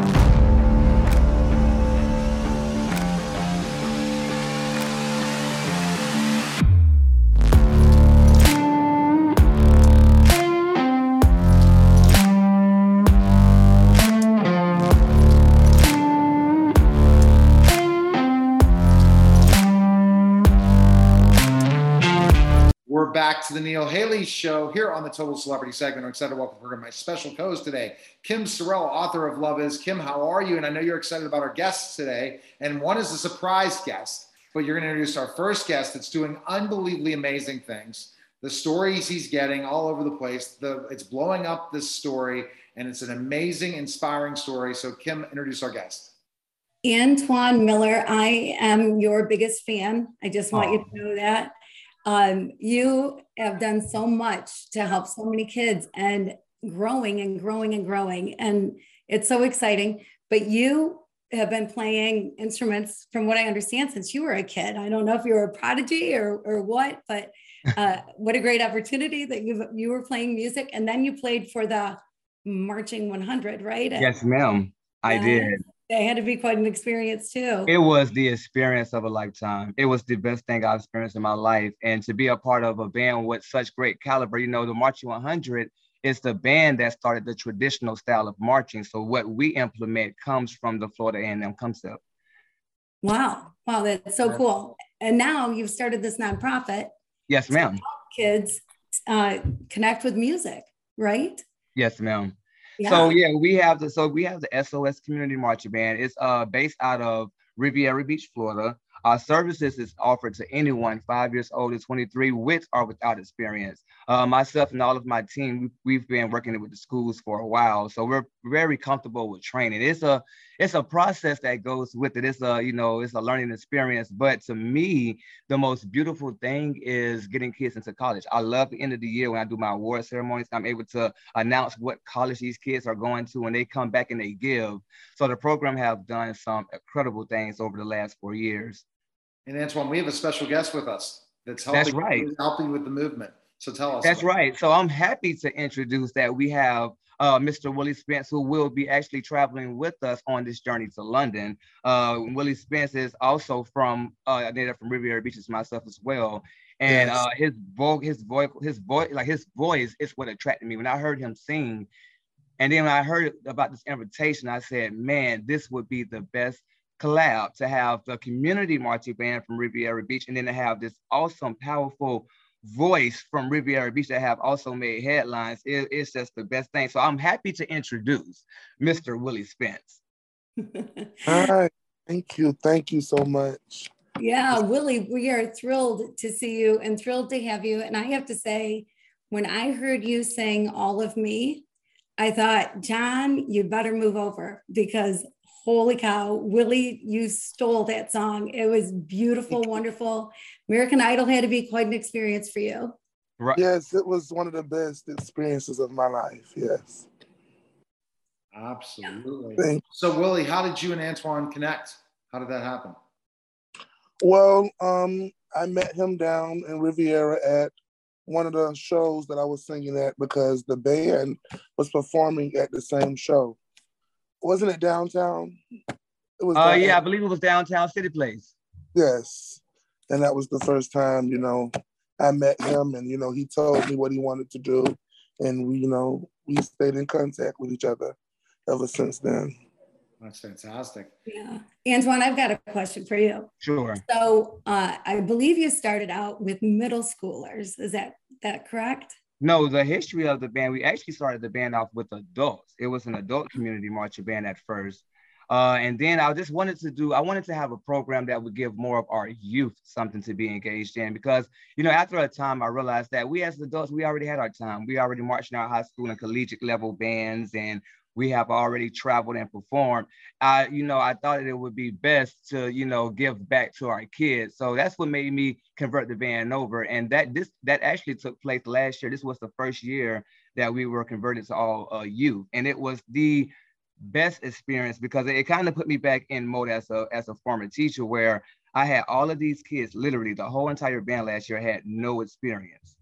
Thank you. We're back to the Neil Haley Show here on the Total Celebrity segment. I'm excited to welcome her my special co-host today, Kim Sorrelle, author of Love Is. Kim, how are you? And I know you're excited about our guests today. And one is a surprise guest, but you're going to introduce our first guest that's doing unbelievably amazing things. The stories he's getting all over the place. The it's blowing up this story, and it's an amazing, inspiring story. So, Kim, introduce our guest. Antoine Miller, I am your biggest fan. I just want you Oh. to know that. Um, you have done so much to help so many kids and growing and growing and growing. And it's so exciting. But you have been playing instruments, from what I understand, since you were a kid. I don't know if you were a prodigy or, or what, but uh, what a great opportunity that you you were playing music. And then you played for the Marching 100, right? Yes, ma'am. I Yeah. did. It had to be quite an experience too. It was the experience of a lifetime. It was the best thing I've experienced in my life. And to be a part of a band with such great caliber, you know, the Marching 100 is the band that started the traditional style of marching. So what we implement comes from the Florida A&M concept. Wow. Wow. That's so cool. And now you've started this nonprofit, Yes, ma'am. kids uh, connect with music, right? Yes, ma'am. Yeah. So yeah, we have the so we have the SOS Community Marching Band. It's uh based out of Riviera Beach, Florida. Our services is offered to anyone five years old to 23 with or without experience. Uh, myself and all of my team, we- we've been working with the schools for a while, so we're very comfortable with training. It's a it's a process that goes with it. It's a you know it's a learning experience. But to me, the most beautiful thing is getting kids into college. I love the end of the year when I do my award ceremonies. I'm able to announce what college these kids are going to when they come back and they give. So the program have done some incredible things over the last four years. And Antoine, we have a special guest with us that's That's helping, right. helping with the movement. So tell us. That's right. So I'm happy to introduce that we have uh, Mr. Willie Spence, who will be actually traveling with us on this journey to London. Uh, Willie Spence is also from uh, native from Riviera Beach, as myself as well. And Yes. uh, his voice, his voice, his voice, like his voice is what attracted me when I heard him sing. And then when I heard about this invitation, I said, man, this would be the best collab to have the community marching band from Riviera Beach and then to have this awesome, powerful voice from Riviera Beach that have also made headlines. It- it's just the best thing. So I'm happy to introduce Mr. Willie Spence. Hi, thank you, thank you so much. yeah, Willie, we are thrilled to see you and thrilled to have you. And I have to say, when I heard you sing All of Me, I thought, John, you better move over because holy cow, Willie, you stole that song. It was beautiful, wonderful. American Idol had to be quite an experience for you. Right. Yes, it was one of the best experiences of my life. Yes, Absolutely. thank. So, Willie, how did you and Antoine connect? How did that happen? Well, um, I met him down in Riviera at one of the shows that I was singing at because the band was performing at the same show. Wasn't it downtown? It was. Uh, yeah, I believe it was downtown City Place. Yes. And that was the first time, you know, I met him and, you know, he told me what he wanted to do. And we, you know, we stayed in contact with each other ever since then. That's fantastic. Yeah. Antoine, I've got a question for you. Sure. So uh, I believe you started out with middle schoolers. Is that that correct? No, the history of the band, we actually started the band off with adults. It was an adult community marching band at first. Uh, and then I just wanted to do, I wanted to have a program that would give more of our youth something to be engaged in because, you know, after a time, I realized that we as adults, we already had our time. We already marched in our high school and collegiate level bands and we have already traveled and performed. I, you know, I thought it would be best to, you know, give back to our kids. So that's what made me convert the van over. And that this that actually took place last year. This was the first year that we were converted to all uh, youth, and it was the best experience because it, it kind of put me back in mode as a as a former teacher where I had all of these kids, literally the whole entire band last year had no experience.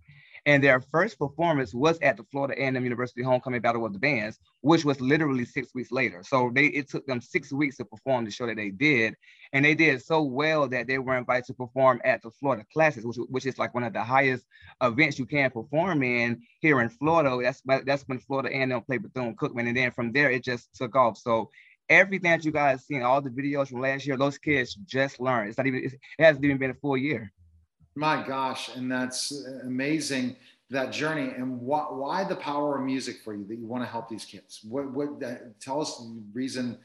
And their first performance was at the Florida A&M University Homecoming Battle of the Bands, which was literally six weeks later. So they it took them six weeks to perform the show that they did, and they did so well that they were invited to perform at the Florida Classics, which, which is like one of the highest events you can perform in here in Florida. That's that's when Florida A&M played Bethune Cookman, and then from there it just took off. So everything that you guys seen, all the videos from last year, those kids just learned. It's not even it hasn't even been a full year. My gosh, and that's amazing that journey and why, why the power of music for you that you want to help these kids. What what uh, tell us the reason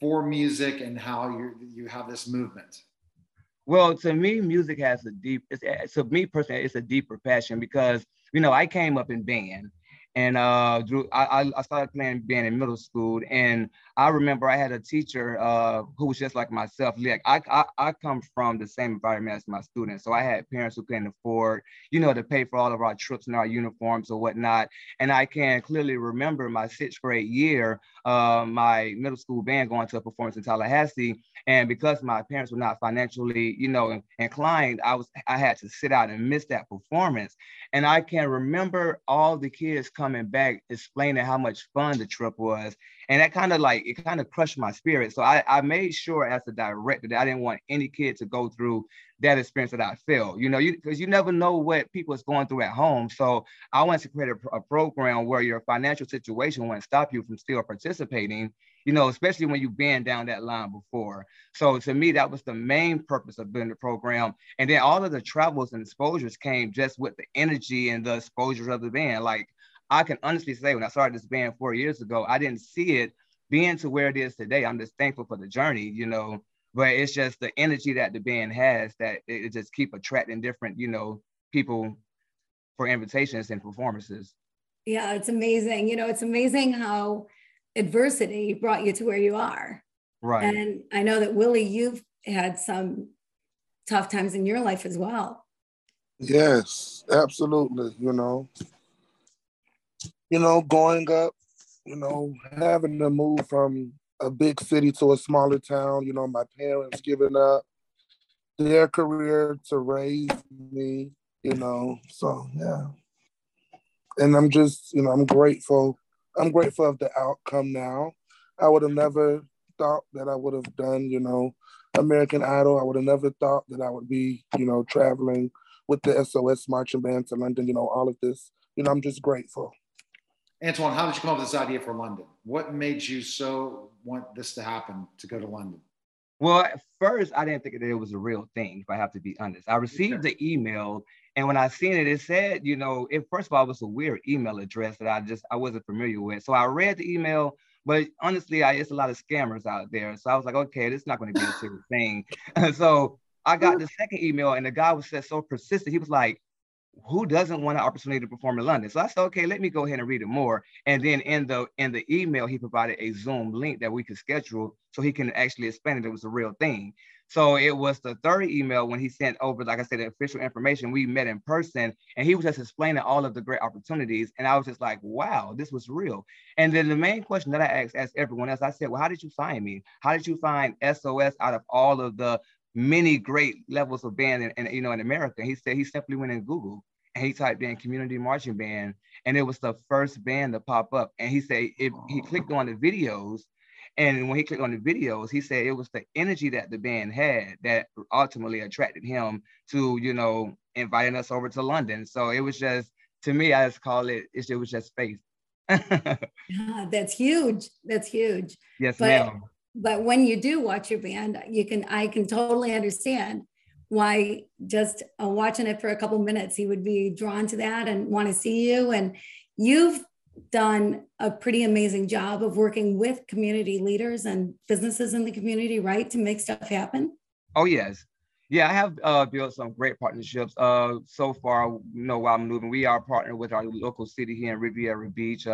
for music and how you you have this movement. Well, to me, music has a deep. It's, to me personally, it's a deeper passion because you know I came up in band, and uh, drew, I, I started playing band in middle school. And I remember I had a teacher uh, who was just like myself. Like I, I, I come from the same environment as my students. So I had parents who couldn't afford, you know, to pay for all of our trips and our uniforms or whatnot. And I can clearly remember my sixth grade year, uh, my middle school band going to a performance in Tallahassee. And because my parents were not financially, you know, inclined, I was I had to sit out and miss that performance. And I can remember all the kids coming back explaining how much fun the trip was. And that kind of like, it kind of crushed my spirit. So I, I made sure as a director that I didn't want any kid to go through that experience that I felt, you know, you because you never know what people is going through at home. So I wanted to create a, a program where your financial situation wouldn't stop you from still participating you know, especially when you've been down that line before. So to me, that was the main purpose of building the program. And then all of the travels and exposures came just with the energy and the exposure of the band. Like I can honestly say when I started this band four years ago, I didn't see it being to where it is today. I'm just thankful for the journey, you know, but it's just the energy that the band has that it just keep attracting different, you know, people for invitations and performances. Yeah, it's amazing. You know, it's amazing how adversity brought you to where you are. Right. And I know that Willie, you've had some tough times in your life as well. Yes, absolutely. You know, you know, growing up, you know, having to move from a big city to a smaller town, you know, my parents giving up their career to raise me, you know. So yeah. And I'm just, you know, I'm grateful I'm grateful of the outcome now. I would have never thought that I would have done, you know, American Idol. I would have never thought that I would be, you know, traveling with the SOS marching band to London, you know, all of this. You know, I'm just grateful. Antoine, how did you come up with this idea for London? What made you so want this to happen to go to London? Well, at first, I didn't think that it was a real thing, if I have to be honest. I received the email, and when I seen it, it said, you know, it first of all, it was a weird email address that I just I wasn't familiar with. So I read the email, but honestly, I it's a lot of scammers out there. So I was like, okay, this is not going to be a serious thing. so I got the second email, and the guy was so persistent. He was like, who doesn't want an opportunity to perform in London? So I said, okay, let me go ahead and read it more. And then in the in the email, he provided a Zoom link that we could schedule so he can actually explain it. It was a real thing. So it was the third email when he sent over, like I said, the official information. We met in person and he was just explaining all of the great opportunities. And I was just like, wow, this was real. And then the main question that I asked, asked everyone else, I said, well, how did you find me? How did you find SOS out of all of the many great levels of band in, in, you know in America. He said he simply went in Google and he typed in community marching band and it was the first band to pop up. And he said if he clicked on the videos and when he clicked on the videos, he said it was the energy that the band had that ultimately attracted him to, you know, inviting us over to London. So it was just, to me, I just call it, it was just faith. yeah, that's huge. That's huge. Yes, but, ma'am but when you do watch your band, you can I can totally understand why just uh, watching it for a couple minutes he would be drawn to that and want to see you and you've done a pretty amazing job of working with community leaders and businesses in the community, right, to make stuff happen? Oh yes, yeah, I have uh, built some great partnerships. Uh, so far, you know, while I'm moving, we are partnered with our local city here in Riviera Beach.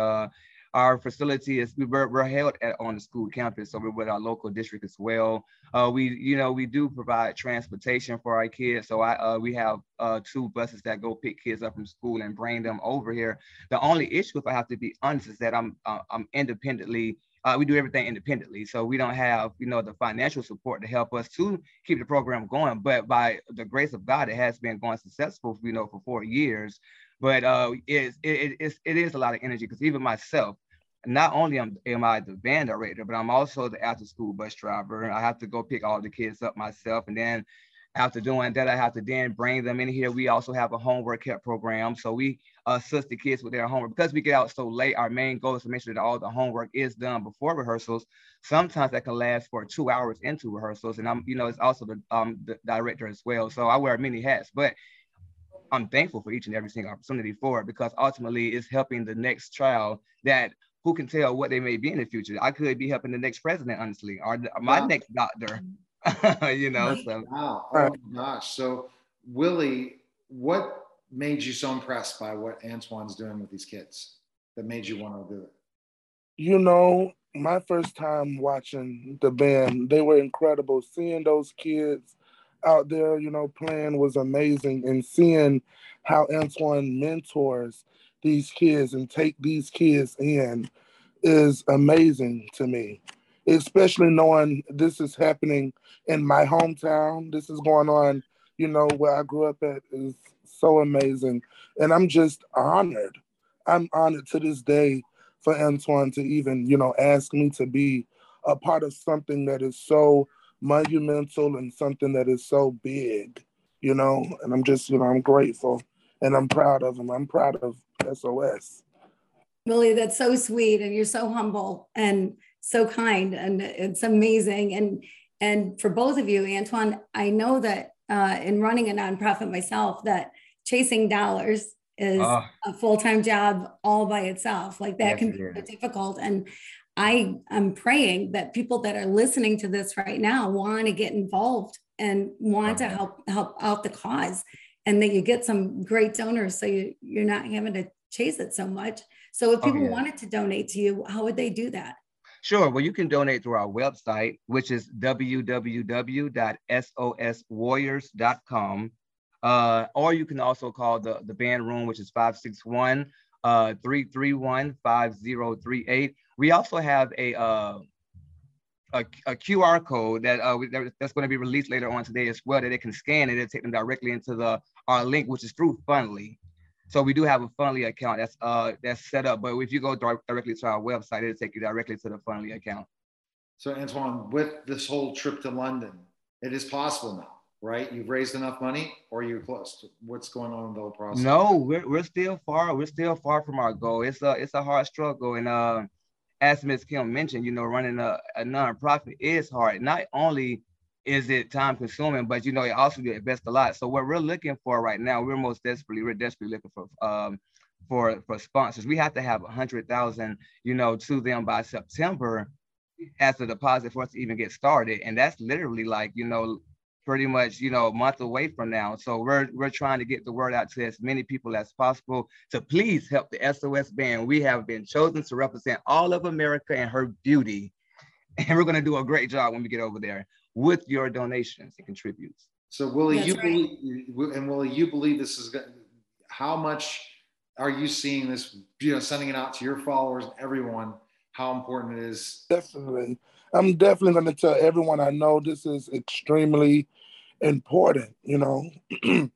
Our facility is we're, we're held at, on the school campus, so we're with our local district as well. Uh, we, you know, we do provide transportation for our kids. So I, uh, we have uh, two buses that go pick kids up from school and bring them over here. The only issue, if I have to be honest, is that I'm uh, I'm independently. Uh, we do everything independently, so we don't have, you know, the financial support to help us to keep the program going. But by the grace of God, it has been going successful, you know, for four years but uh, it, it is a lot of energy because even myself, not only am, am I the band director, but I'm also the after school bus driver. I have to go pick all the kids up myself. And then after doing that, I have to then bring them in here. We also have a homework help program. So we assist the kids with their homework. Because we get out so late, our main goal is to make sure that all the homework is done before rehearsals. Sometimes that can last for two hours into rehearsals. And I'm, you know, it's also the, um, the director as well. So I wear many hats. But I'm thankful for each and every single opportunity for it because ultimately it's helping the next child that who can tell what they may be in the future? I could be helping the next president, honestly, or my wow. next doctor. you know. So. Wow. Oh my gosh. So Willie, what made you so impressed by what Antoine's doing with these kids that made you want to do it? You know, my first time watching the band, they were incredible. Seeing those kids out there, you know, playing was amazing, and seeing how Antoine mentors these kids and take these kids in is amazing to me, especially knowing this is happening in my hometown. This is going on, you know, where I grew up at is so amazing. And I'm just honored. I'm honored to this day for Antoine to even, you know, ask me to be a part of something that is so monumental and something that is so big, you know, and I'm just, you know, I'm grateful and I'm proud of them. I'm proud of SOS. Willie, that's so sweet, and you're so humble and so kind, and it's amazing. And and for both of you, Antoine, I know that uh, in running a nonprofit myself, that chasing dollars is uh, a full time job all by itself. Like that can be difficult, and I am praying that people that are listening to this right now want to get involved and want to help help out the cause and that you get some great donors so you, you're not having to chase it so much. So if oh, people oh, yeah. wanted to donate to you, how would they do that? Sure. Well, you can donate through our website, which is www.soswarriors.com. Uh, or you can also call the, the band room, which is 561 uh, 331 5038. We also have a, uh, a, a, QR code that uh, that's going to be released later on today as well that they can scan and it'll take them directly into the our link, which is through Fundly. So we do have a Fundly account that's uh that's set up, but if you go directly to our website, it'll take you directly to the Fundly account. So Antoine, with this whole trip to London, it is possible now, right? You've raised enough money, or you're close. To what's going on in the whole process? No, we're, we're still far. We're still far from our goal. It's a it's a hard struggle, and uh, as Ms. Kim mentioned, you know, running a, a nonprofit is hard. Not only is it time consuming, but you know, it also you invest a lot. So what we're looking for right now, we're most desperately, we're desperately looking for um for for sponsors. We have to have a hundred thousand, you know, to them by September as a deposit for us to even get started. And that's literally like, you know, pretty much, you know, a month away from now. So we're we're trying to get the word out to as many people as possible to please help the SOS band. We have been chosen to represent all of America and her beauty. And we're gonna do a great job when we get over there with your donations and contributes. So Willie, That's you right. believe, and Willie, you believe this is how much are you seeing this, you know, sending it out to your followers and everyone, how important it is? Definitely. I'm definitely going to tell everyone I know this is extremely important, you know.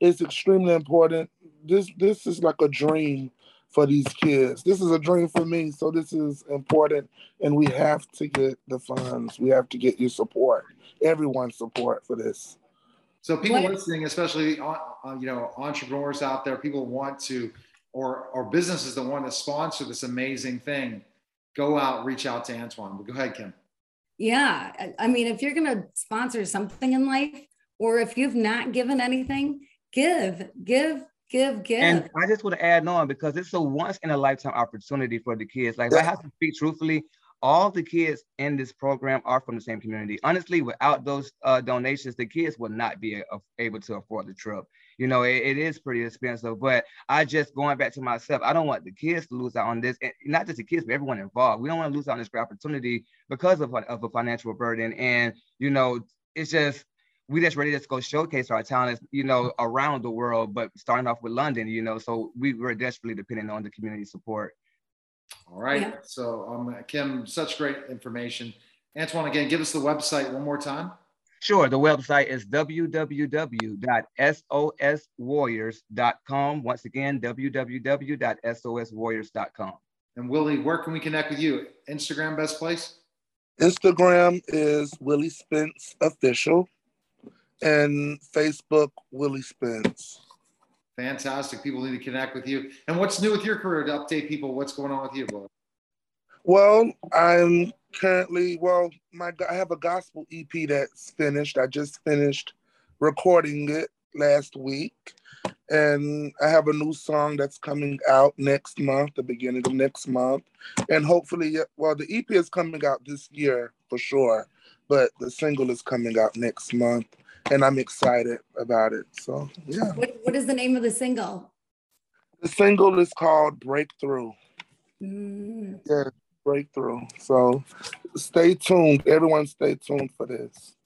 it's extremely important. This this is like a dream for these kids. This is a dream for me, so this is important, and we have to get the funds. We have to get your support, everyone's support for this. So people what? listening, especially uh, uh, you know entrepreneurs out there, people want to, or or businesses that want to sponsor this amazing thing, go out, reach out to Antoine. But go ahead, Kim. Yeah, I mean, if you're going to sponsor something in life, or if you've not given anything, give, give give, give. And I just want to add on because it's a once in a lifetime opportunity for the kids. Like I have to speak truthfully, all the kids in this program are from the same community. Honestly, without those uh, donations, the kids would not be a, able to afford the trip. You know, it, it is pretty expensive, but I just going back to myself, I don't want the kids to lose out on this, and not just the kids, but everyone involved. We don't want to lose out on this great opportunity because of, of a financial burden. And, you know, it's just, we just ready to go showcase our talents, you know, around the world, but starting off with London, you know, so we were desperately dependent on the community support. All right. Yeah. So, um, Kim, such great information. Antoine, again, give us the website one more time. Sure. The website is www.soswarriors.com. Once again, www.soswarriors.com. And Willie, where can we connect with you? Instagram, best place? Instagram is Willie Spence Official and Facebook, Willie Spence. Fantastic. People need to connect with you. And what's new with your career to update people? What's going on with you, Willie? Well, I'm currently well. My I have a gospel EP that's finished. I just finished recording it last week, and I have a new song that's coming out next month, the beginning of next month, and hopefully, well, the EP is coming out this year for sure, but the single is coming out next month, and I'm excited about it. So yeah. What What is the name of the single? The single is called Breakthrough. Mm. Yeah, breakthrough. So stay tuned. Everyone stay tuned for this.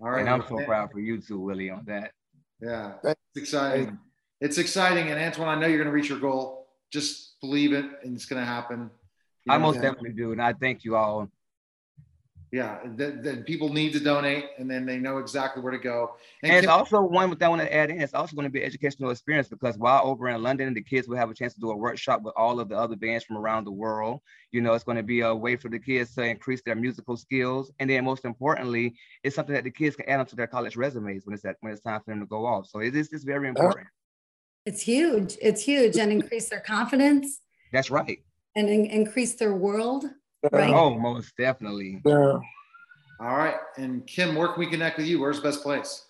All right. And I'm so proud for you too, Willie, on that. Yeah. It's exciting. It's exciting. And Antoine, I know you're going to reach your goal. Just believe it and it's going to happen. You I most definitely do. And I thank you all yeah, then people need to donate, and then they know exactly where to go. And, and it's also one that I want to add in. It's also going to be an educational experience because while over in London, the kids will have a chance to do a workshop with all of the other bands from around the world. You know, it's going to be a way for the kids to increase their musical skills, and then most importantly, it's something that the kids can add onto their college resumes when it's at, when it's time for them to go off. So it is it's very oh. important. It's huge. It's huge, and increase their confidence. That's right. And in- increase their world Right. Oh, most definitely. Yeah. All right. And Kim, where can we connect with you? Where's the best place?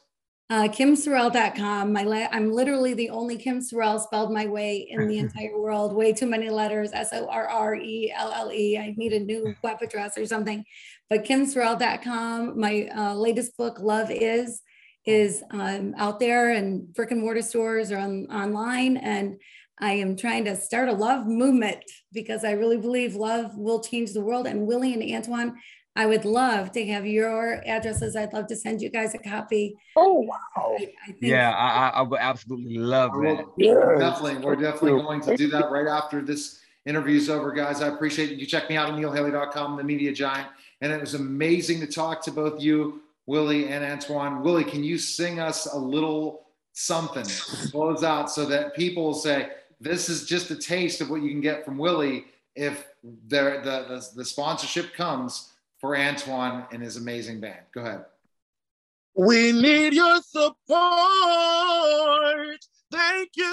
Uh, KimSorrelle.com. My la- I'm literally the only Kim Sorrelle spelled my way in the entire world. Way too many letters. S O R R E L L E. I need a new web address or something. But KimSorrelle.com. My uh, latest book, Love Is, is um, out there and brick and mortar stores or on, online. And I am trying to start a love movement because I really believe love will change the world. And Willie and Antoine, I would love to have your addresses. I'd love to send you guys a copy. Oh wow! I, I yeah, I, I, would absolutely love that. Yeah, definitely. We're definitely going to do that right after this interview is over, guys. I appreciate it. You check me out at neilhaley.com, the media giant. And it was amazing to talk to both you, Willie and Antoine. Willie, can you sing us a little something to close out so that people will say, this is just a taste of what you can get from Willie if the, the, the sponsorship comes for Antoine and his amazing band. Go ahead. We need your support. Thank you.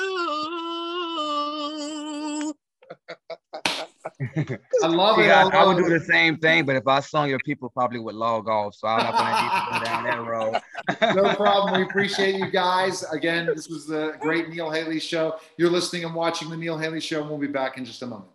I love it. I, I, would do the same thing, but if I sung your people probably would log off. So I'm not gonna need to go down that road. no problem. We appreciate you guys. Again, this was the great Neil Haley show. You're listening and watching the Neil Haley show, and we'll be back in just a moment.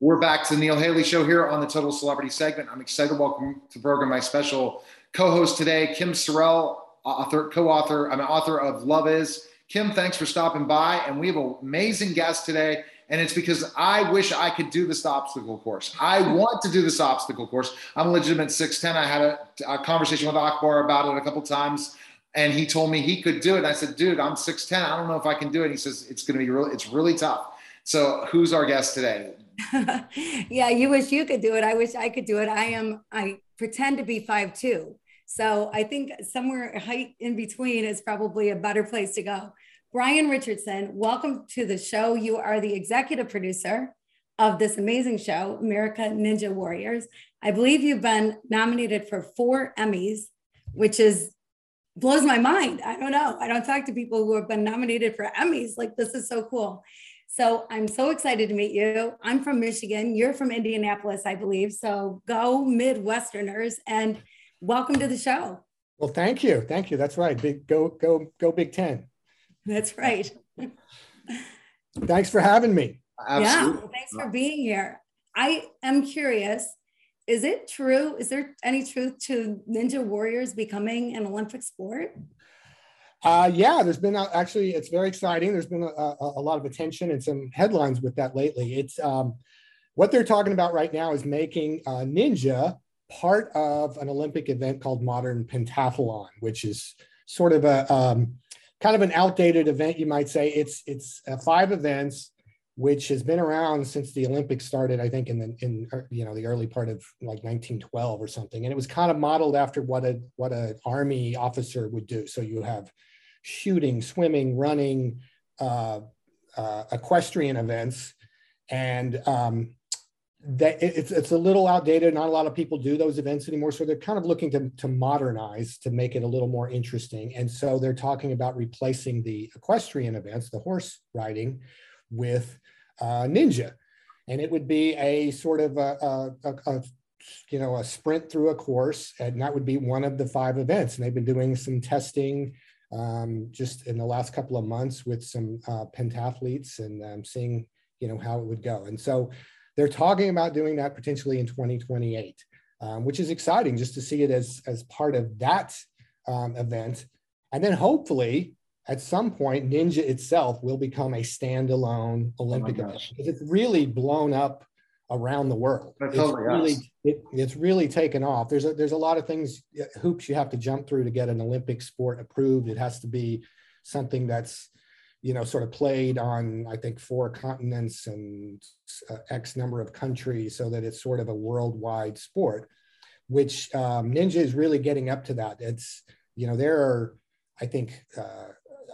We're back to the Neil Haley show here on the Total Celebrity segment. I'm excited to welcome to the program my special co-host today, Kim Sorrelle, author, co-author, I'm an author of Love Is. Kim, thanks for stopping by. And we have an amazing guest today. And it's because I wish I could do this obstacle course. I want to do this obstacle course. I'm a legitimate 6'10. I had a, a conversation with Akbar about it a couple times and he told me he could do it. And I said, dude, I'm 6'10. I don't know if I can do it. And he says, it's going to be really, it's really tough. So who's our guest today? yeah, you wish you could do it. I wish I could do it. I am, I pretend to be five two. So I think somewhere height in between is probably a better place to go. Brian Richardson, welcome to the show. You are the executive producer of this amazing show, America Ninja Warriors. I believe you've been nominated for four Emmys, which is blows my mind. I don't know. I don't talk to people who have been nominated for Emmys. Like this is so cool. So I'm so excited to meet you. I'm from Michigan. You're from Indianapolis, I believe. So go Midwesterners and welcome to the show. Well, thank you. Thank you. That's right. Big go, go, go Big Ten. That's right. Thanks for having me. Absolutely. Yeah, well, thanks for being here. I am curious. Is it true? Is there any truth to Ninja Warriors becoming an Olympic sport? Uh, yeah, there's been uh, actually, it's very exciting. There's been a, a, a, lot of attention and some headlines with that lately. It's um, what they're talking about right now is making uh, Ninja part of an Olympic event called Modern Pentathlon, which is sort of a um, kind of an outdated event, you might say. It's it's uh, five events, which has been around since the Olympics started. I think in the in uh, you know the early part of like 1912 or something, and it was kind of modeled after what a what an army officer would do. So you have shooting, swimming, running, uh, uh, equestrian events, and um, that it's it's a little outdated. Not a lot of people do those events anymore, so they're kind of looking to to modernize to make it a little more interesting. And so they're talking about replacing the equestrian events, the horse riding, with uh, ninja, and it would be a sort of a, a, a, you know a sprint through a course, and that would be one of the five events. And they've been doing some testing um, just in the last couple of months with some uh, pentathletes and um, seeing you know how it would go. And so they're talking about doing that potentially in 2028, um, which is exciting just to see it as, as part of that um, event. And then hopefully at some point, Ninja itself will become a standalone Olympic oh event. It's really blown up around the world. That's it's really it, it's really taken off. There's a there's a lot of things hoops you have to jump through to get an Olympic sport approved. It has to be something that's you know, sort of played on, I think, four continents and uh, X number of countries so that it's sort of a worldwide sport, which um, Ninja is really getting up to that. It's, you know, there are, I think, uh,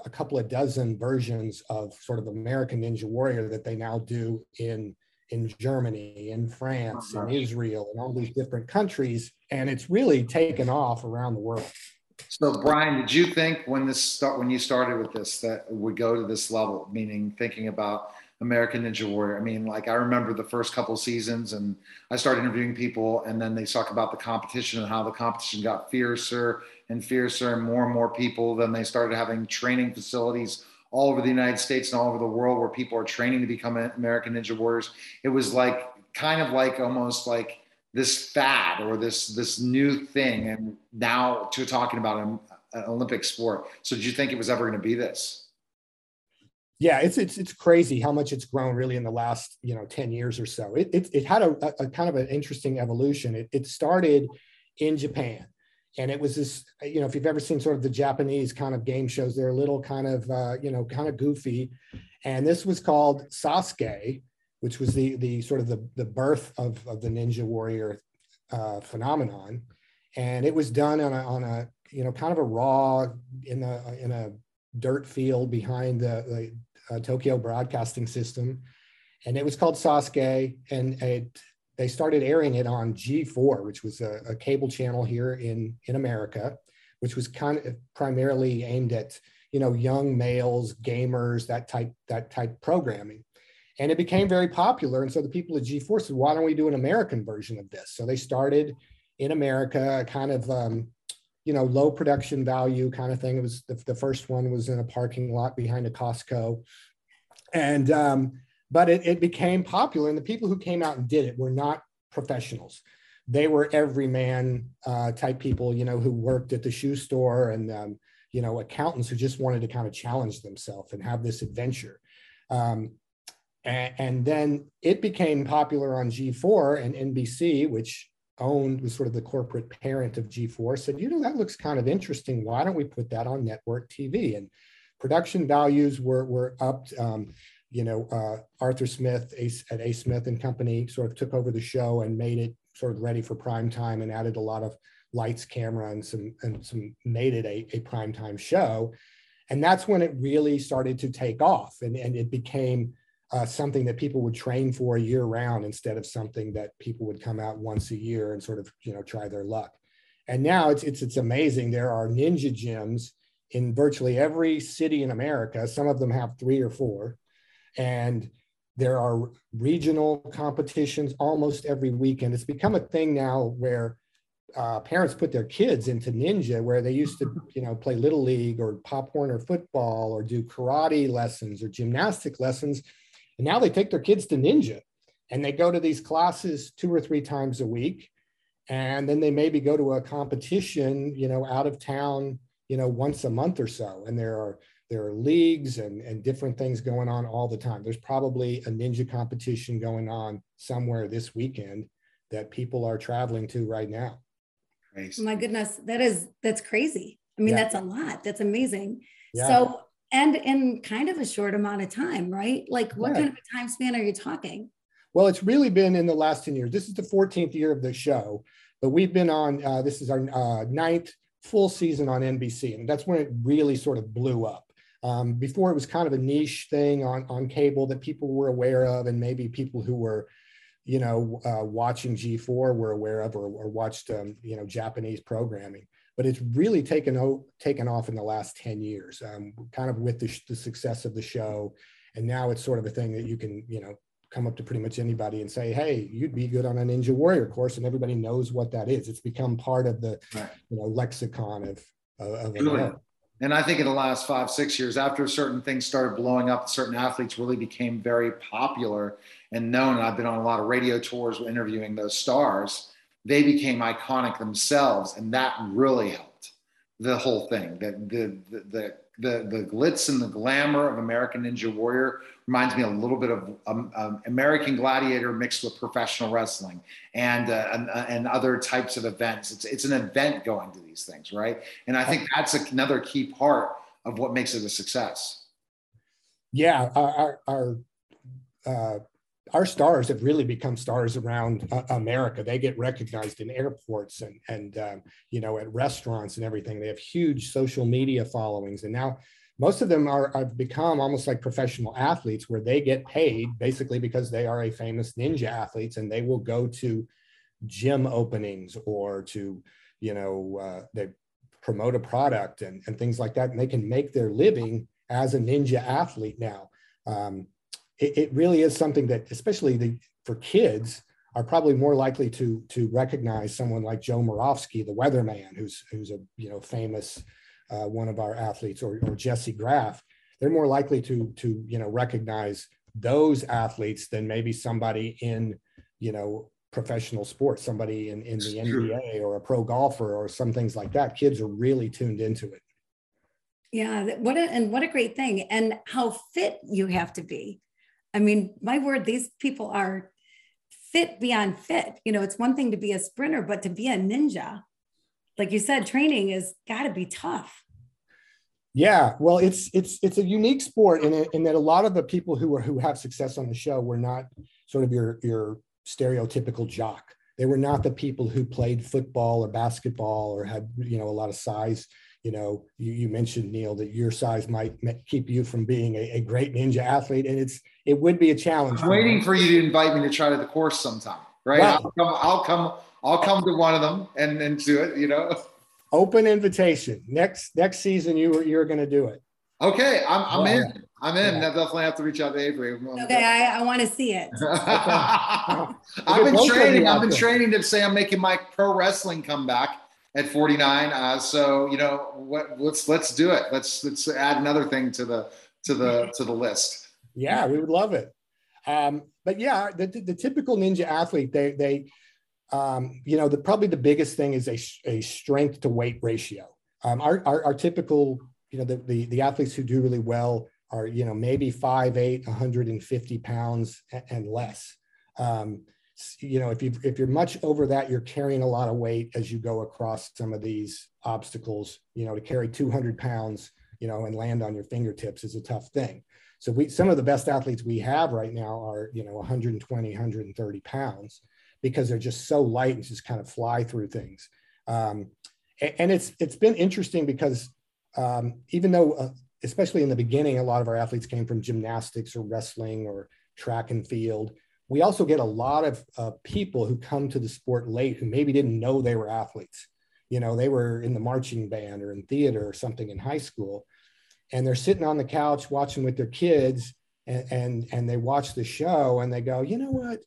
a couple of dozen versions of sort of American Ninja Warrior that they now do in in Germany, in France, in Israel, in all these different countries, and it's really taken off around the world. So, Brian, did you think when this start when you started with this that it would go to this level? Meaning, thinking about American Ninja Warrior. I mean, like I remember the first couple seasons, and I started interviewing people, and then they talk about the competition and how the competition got fiercer and fiercer, and more and more people. Then they started having training facilities all over the United States and all over the world where people are training to become American Ninja Warriors. It was like kind of like almost like this fad or this this new thing and now to talking about an, an olympic sport. So did you think it was ever going to be this? Yeah it's, it's it's crazy how much it's grown really in the last you know 10 years or so. It, it, it had a, a, kind of an interesting evolution. It, it started in japan and it was this you know if you've ever seen sort of the japanese kind of game shows they're a little kind of uh, you know kind of goofy. And this was called sasuke which was the the sort of the the birth of of the Ninja Warrior uh, phenomenon, and it was done on a on a you know kind of a raw in a in a dirt field behind the, the uh, Tokyo Broadcasting System, and it was called Sasuke, and it they started airing it on G4, which was a, a cable channel here in in America, which was kind of primarily aimed at you know young males, gamers, that type that type programming and it became very popular. And so the people at G4 said, why don't we do an American version of this? So they started in America, kind of, um, you know, low production value kind of thing. It was the, the, first one was in a parking lot behind a Costco. And, um, but it, it became popular. And the people who came out and did it were not professionals. They were everyman uh, type people, you know, who worked at the shoe store and, um, you know, accountants who just wanted to kind of challenge themselves and have this adventure. Um, and, then it became popular on G4 and NBC, which owned was sort of the corporate parent of G4, said, you know, that looks kind of interesting. Why don't we put that on network TV? And production values were were upped. Um, you know, uh, Arthur Smith Ace, at A. Smith and Company sort of took over the show and made it sort of ready for prime time and added a lot of lights, camera, and some and some made it a, a prime time show. And that's when it really started to take off, and and it became uh, something that people would train for a year round instead of something that people would come out once a year and sort of you know try their luck. And now it's it's it's amazing. There are ninja gyms in virtually every city in America. Some of them have three or four, and there are regional competitions almost every weekend. It's become a thing now where uh, parents put their kids into ninja where they used to you know play little league or pop warner football or do karate lessons or gymnastic lessons and now they take their kids to ninja and they go to these classes two or three times a week and then they maybe go to a competition you know out of town you know once a month or so and there are there are leagues and, and different things going on all the time there's probably a ninja competition going on somewhere this weekend that people are traveling to right now Crazy. My goodness, that is that's crazy. I mean, Yeah. that's a lot. That's amazing. Yeah. So, and in kind of a short amount of time, right? Like, what Right. kind of a time span are you talking? Well, it's really been in the last 10 years. This is the 14th year of the show, but we've been on, uh, this is our uh, ninth full season on NBC. And that's when it really sort of blew up. Um, before it was kind of a niche thing on, on cable that people were aware of, and maybe people who were, you know, uh, watching G4 were aware of or, or watched, um, you know, Japanese programming. But it's really taken, o- taken off in the last 10 years, um, kind of with the, sh- the success of the show. And now it's sort of a thing that you can, you know, come up to pretty much anybody and say, "Hey, you'd be good on a Ninja Warrior course," and everybody knows what that is. It's become part of the Right. you know lexicon of of, of? And I think in the last five, six years, after certain things started blowing up, certain athletes really became very popular and known. And I've been on a lot of radio tours interviewing those stars. They became iconic themselves, and that really helped the whole thing. The the the the, the, the glitz and the glamour of American Ninja Warrior reminds me a little bit of um, um, American Gladiator mixed with professional wrestling and, uh, and and other types of events. It's it's an event going to these things, right? And I think that's another key part of what makes it a success. Yeah, our our, uh, our stars have really become stars around uh, America. They get recognized in airports and and um, you know at restaurants and everything. They have huge social media followings, and now most of them are have become almost like professional athletes, where they get paid basically because they are a famous ninja athletes, and they will go to gym openings or to you know uh, they promote a product and, and things like that and they can make their living as a ninja athlete now um, it, it really is something that especially the, for kids are probably more likely to to recognize someone like joe Moravsky, the weatherman who's who's a you know famous uh, one of our athletes or, or jessie graff they're more likely to to you know recognize those athletes than maybe somebody in you know professional sports, somebody in, in the It's. NBA or a pro golfer or some things like that. Kids are really tuned into it. Yeah, what a and what a great thing, and how fit you have to be. I mean, my word, these people are fit beyond fit. You know, it's one thing to be a sprinter, but to be a ninja, like you said, training is got to be tough. Yeah, well, it's it's it's a unique sport in, in that a lot of the people who are who have success on the show were not sort of your your stereotypical jock. They were not the people who played football or basketball or had you know a lot of size. You know, you, you mentioned Neil that your size might keep you from being a, a great ninja athlete, and it's it would be a challenge. I'm for waiting most. for you to invite me to try to the course sometime, right? Wow. I'll come. I'll come. I'll come to one of them and and do it. You know. open invitation next next season. You were you're going to do it. Okay, I'm, I'm Yeah. in. I'm in. Yeah. I definitely have to reach out to Avery. Okay, I, I want to see it. I've been at both of training. I've been training to say I'm making my pro wrestling comeback at 49. Uh, so you know what? Let's let's do it. Let's let's add another thing to the to the to the list. Yeah, we would love it. Um, but yeah, the, the typical ninja athlete, they they, um, you know, the probably the biggest thing is a, a strength to weight ratio. Um, our, our our typical, you know, the, the the athletes who do really well are you know maybe 5'8", 150 pounds and less. Um, you know, if you if you're much over that, you're carrying a lot of weight as you go across some of these obstacles. You know, to carry 200 pounds, you know, and land on your fingertips is a tough thing. So we some of the best athletes we have right now are you know 120, 130 pounds because they're just so light and just kind of fly through things. Um, and it's it's been interesting because um, even though uh, especially in the beginning a lot of our athletes came from gymnastics or wrestling or track and field we also get a lot of uh, people who come to the sport late who maybe didn't know they were athletes. You know they were in the marching band or in theater or something in high school and they're sitting on the couch watching with their kids and and, and they watch the show and they go you know what?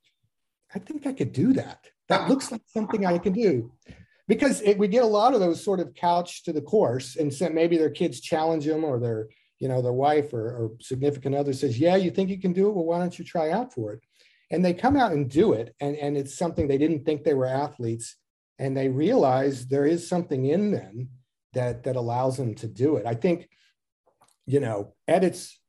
I think i could do that. That looks like something i can do. Because it, we get a lot of those sort of couch to the course and so maybe their kids challenge them or their you know their wife or, or significant other says yeah you think you can do it? Well why don't you try out for it and they come out and do it and, and it's something they didn't think they were athletes and they realize there is something in them that that allows them to do it. I think you know at its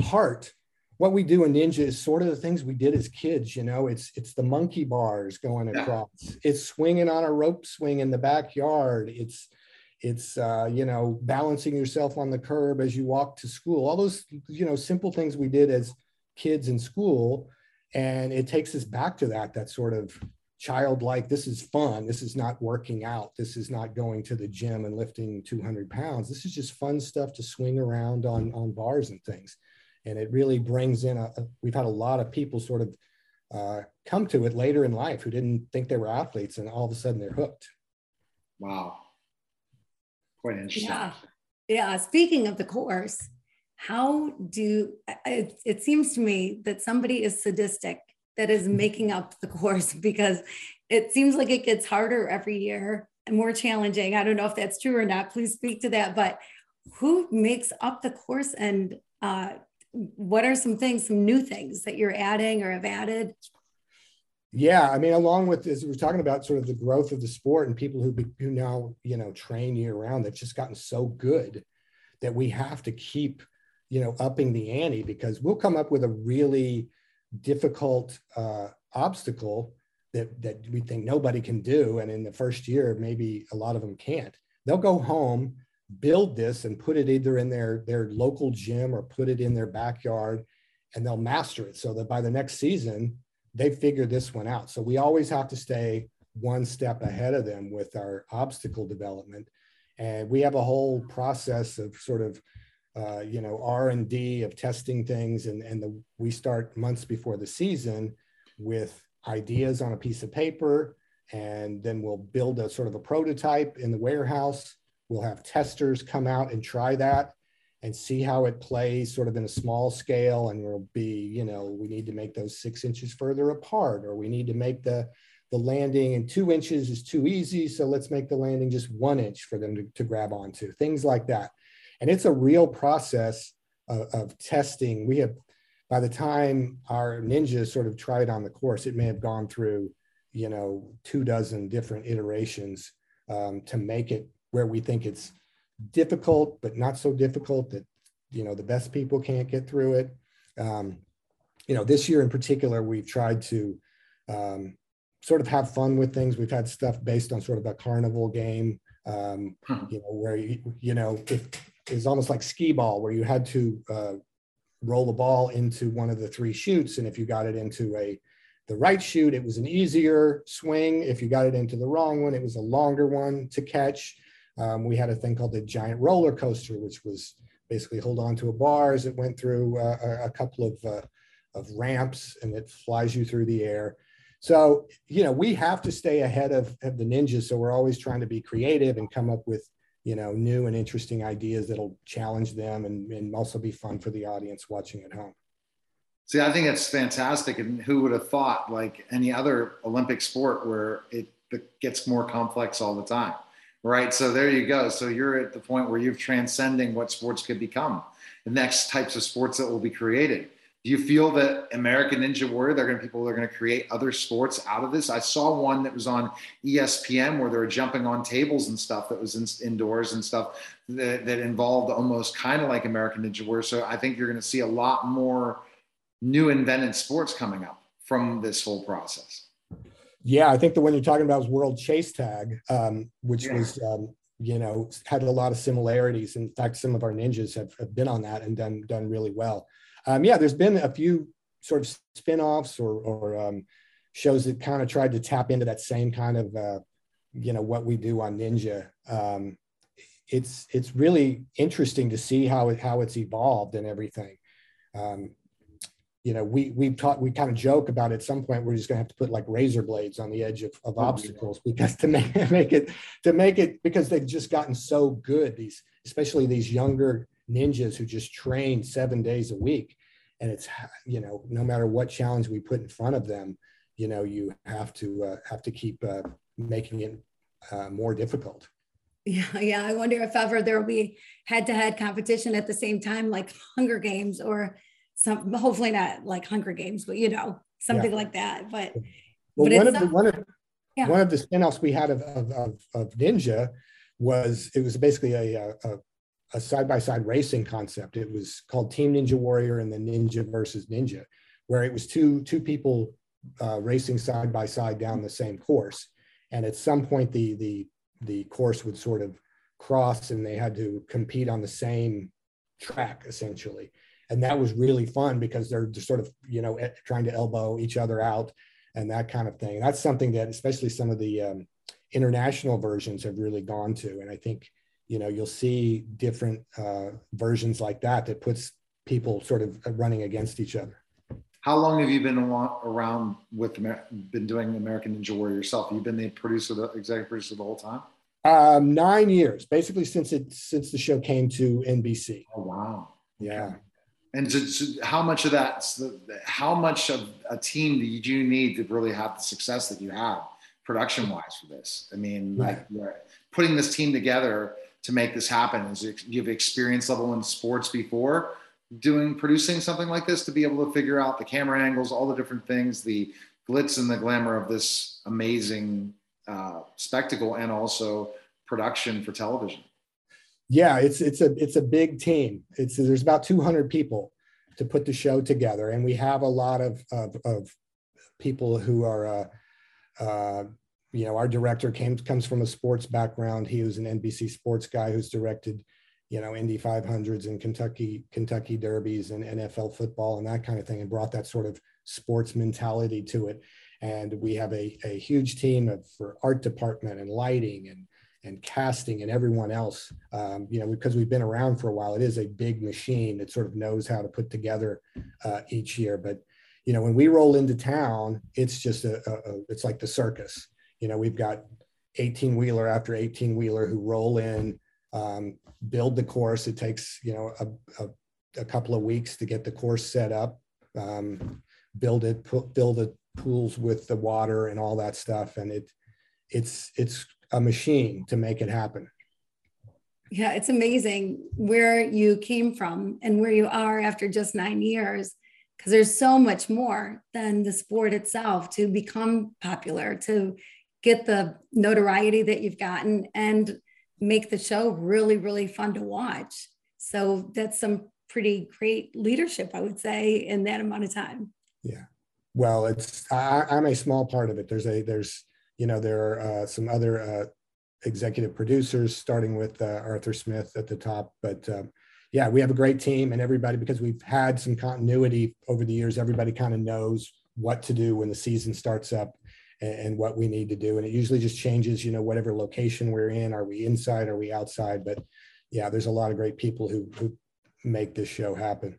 heart what we do in ninja is sort of the things we did as kids you know? It's it's the monkey bars going across. Yeah. it's swinging on a rope swing in the backyard. It's it's uh, you know balancing yourself on the curb as you walk to school. All those you know simple things we did as kids in school and it takes us back to that that sort of childlike this is fun this is not working out this is not going to the gym and lifting 200 pounds. This is just fun stuff to swing around on on bars and things. And it really brings in a, a we've had a lot of people sort of uh, come to it later in life who didn't think they were athletes and all of a sudden they're hooked. Wow. Quite interesting. Yeah yeah speaking of the course how do it, it seems to me that somebody is sadistic that is making up the course because it seems like it gets harder every year and more challenging. I don't know if that's true or not. Please speak to that. But who makes up the course and uh, what are some things, some new things that you're adding or have added? Yeah, I mean, along with as we're talking about sort of the growth of the sport and people who, who now you know train year round, they've just gotten so good that we have to keep you know upping the ante because we'll come up with a really difficult uh, obstacle that that we think nobody can do, and in the first year maybe a lot of them can't. They'll go home build this and put it either in their their local gym or put it in their backyard and they'll master it. So that by the next season they figure this one out. So we always have to stay one step ahead of them with our obstacle development. And we have a whole process of sort of uh, you know r&d of testing things and, and the, we start months before the season with ideas on a piece of paper and then we'll build a sort of a prototype in the warehouse We'll have testers come out and try that and see how it plays sort of in a small scale. And we'll be, you know, we need to make those six inches further apart, or we need to make the, the landing and two inches is too easy. So let's make the landing just one inch for them to, to grab onto, things like that. And it's a real process of, of testing. We have, by the time our ninjas sort of tried on the course, it may have gone through, you know, two dozen different iterations um, to make it where we think it's difficult, but not so difficult that, you know, the best people can't get through it. Um, you know, this year in particular, we've tried to um, sort of have fun with things. We've had stuff based on sort of a carnival game, um, hmm. you know, where, you, you know, it is almost like skee ball, where you had to uh, roll the ball into one of the three chutes, And if you got it into a the right chute, it was an easier swing. If you got it into the wrong one, it was a longer one to catch. Um, we had a thing called the giant roller coaster, which was basically hold on to a bar as it went through uh, a, couple of, uh, of ramps and it flies you through the air. So, you know, we have to stay ahead of, of the ninjas. So we're always trying to be creative and come up with, you know, new and interesting ideas that'll challenge them and, and also be fun for the audience watching at home. See, I think that's fantastic. And who would have thought, like any other Olympic sport, where it gets more complex all the time? right? So there you go. So you're at the point where you're transcending what sports could become, the next types of sports that will be created. Do you feel that American Ninja Warrior, they're going to people are going to create other sports out of this? I saw one that was on ESPN where they were jumping on tables and stuff that was in, indoors and stuff that, that involved almost kind of like American Ninja Warrior. So I think you're going to see a lot more new invented sports coming up from this whole process. Yeah, I think the one you're talking about is World Chase Tag, um, which yeah. was, um, you know, had a lot of similarities. In fact, some of our ninjas have, have been on that and done done really well. Um, yeah, there's been a few sort of spin-offs or, or um, shows that kind of tried to tap into that same kind of, uh, you know, what we do on Ninja. Um, it's it's really interesting to see how it how it's evolved and everything. Um, you know, we we taught we kind of joke about at some point we're just gonna have to put like razor blades on the edge of, of oh, obstacles yeah. because to make, make it to make it because they've just gotten so good these especially these younger ninjas who just train seven days a week and it's you know no matter what challenge we put in front of them you know you have to uh, have to keep uh, making it uh, more difficult. Yeah, yeah. I wonder if ever there will be head-to-head competition at the same time, like Hunger Games or some. Hopefully not like Hunger Games, but you know something yeah. like that. But well, but one of the one of yeah. one of the spinoffs we had of, of, of, of Ninja was it was basically a, a, a side-by-side racing concept. It was called Team Ninja Warrior and the Ninja versus Ninja, where it was two two people uh, racing side by side down the same course, and at some point the the the course would sort of cross and they had to compete on the same track essentially. And that was really fun because they're just sort of you know trying to elbow each other out and that kind of thing. That's something that especially some of the um, international versions have really gone to. And i think you know you'll see different uh, versions like that that puts people sort of running against each other how long have you been around with been doing American Ninja Warrior yourself? You've been the producer, the executive producer the whole time. Um, nine years, basically since it since the show came to NBC. Oh wow! Yeah. And so, so how much of that? How much of a team do you need to really have the success that you have production wise for this? I mean, right. like putting this team together to make this happen. Is you have experience level in sports before? doing producing something like this to be able to figure out the camera angles, all the different things, the glitz and the glamour of this amazing uh, spectacle, and also production for television. Yeah, it's it's a it's a big team. It's there's about 200 people to put the show together, and we have a lot of of, of people who are. Uh, uh, you know, our director came comes from a sports background. He was an NBC sports guy who's directed you know Indy 500s and Kentucky Kentucky Derbies and NFL football and that kind of thing, and brought that sort of sports mentality to it. And we have a, a huge team of, for art department and lighting and and casting and everyone else. Um, you know, because we've been around for a while, it is a big machine that sort of knows how to put together uh, each year. But you know, when we roll into town, it's just a, a, a it's like the circus. You know, we've got 18 wheeler after 18 wheeler who roll in um, build the course. It takes you know a, a, a, couple of weeks to get the course set up, um, build it, build the pools with the water and all that stuff, and it it's it's a machine to make it happen. Yeah, it's amazing where you came from and where you are after just nine years, because there's so much more than the sport itself to become popular, to get the notoriety that you've gotten, and make the show really, really fun to watch. So that's some pretty great leadership, I would say, in that amount of time. Yeah. Well, it's I, am a small part of it. There's a there's you know there are uh, some other uh, executive producers, starting with uh, Arthur Smith at the top. But um, yeah, we have a great team, and everybody because we've had some continuity over the years. Everybody kind of knows what to do when the season starts up and, what we need to do. And it usually just changes, you know, whatever location we're in. Are we inside? Are we outside? But yeah, there's a lot of great people who who make this show happen.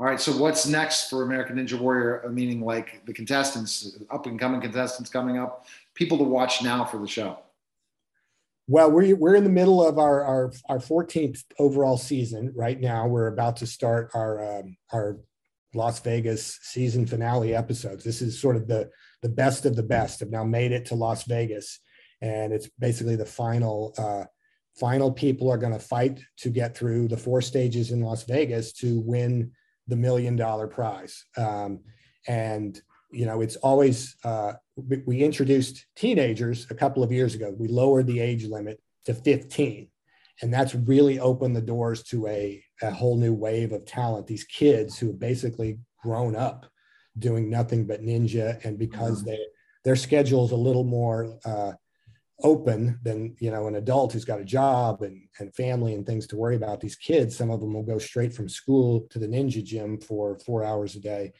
All right. So what's next for American Ninja Warrior? Meaning like the contestants, up and coming contestants coming up, people to watch now for the show. Well, we're, we're in the middle of our, our, our 14th overall season right now. We're about to start our, um, our Las Vegas season finale episodes. This is sort of the the best of the best have now made it to Las Vegas, and it's basically the final uh, final people are going to fight to get through the four stages in Las Vegas to win the million dollar prize. Um, and you know, it's always uh, we, introduced teenagers a couple of years ago. We lowered the age limit to 15 and that's really opened the doors to a, a whole new wave of talent these kids who have basically grown up doing nothing but ninja. And because mm-hmm. they their schedule is a little more uh, open than you know an adult who's got a job and, and family and things to worry about these kids some of them will go straight from school to the ninja gym for four hours a day.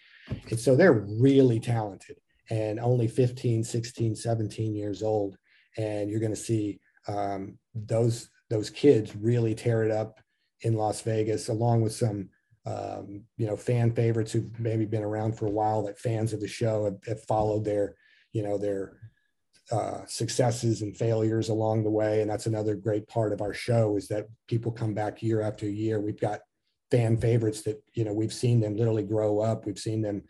And so they're really talented and only 15 16 17 years old. And you're going to see um, those those kids really tear it up in Las Vegas, along with some um, you know fan favorites who've maybe been around for a while that fans of the show have, have followed their you know their uh, successes and failures along the way. And that's another great part of our show is that people come back year after year. We've got fan favorites that you know we've seen them literally grow up. We've seen them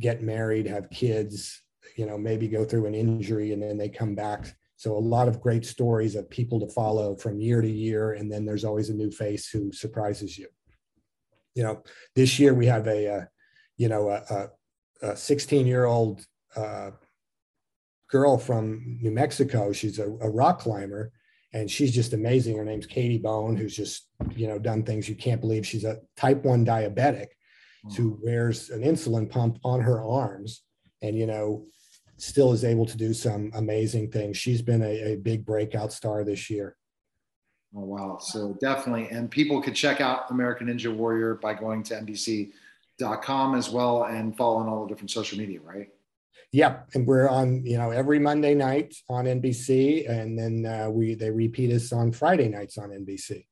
get married have kids you know maybe go through an injury and then they come back So a lot of great stories of people to follow from year to year, and then there's always a new face who surprises you. You know, this year we have a, uh, you know, a, a 16 year old uh, girl from New Mexico. She's a, a rock climber, and she's just amazing. Her name's Katie Bone, who's just you know done things you can't believe. She's a type one diabetic who wears an insulin pump on her arms, and you know still is able to do some amazing things. She's been a, a big breakout star this year. Oh wow! So definitely, and people could check out American Ninja Warrior by going to NBC.com as well and following all the different social media, right? Yep, and we're on you know every Monday night on NBC, and then uh, we they repeat us on Friday nights on NBC.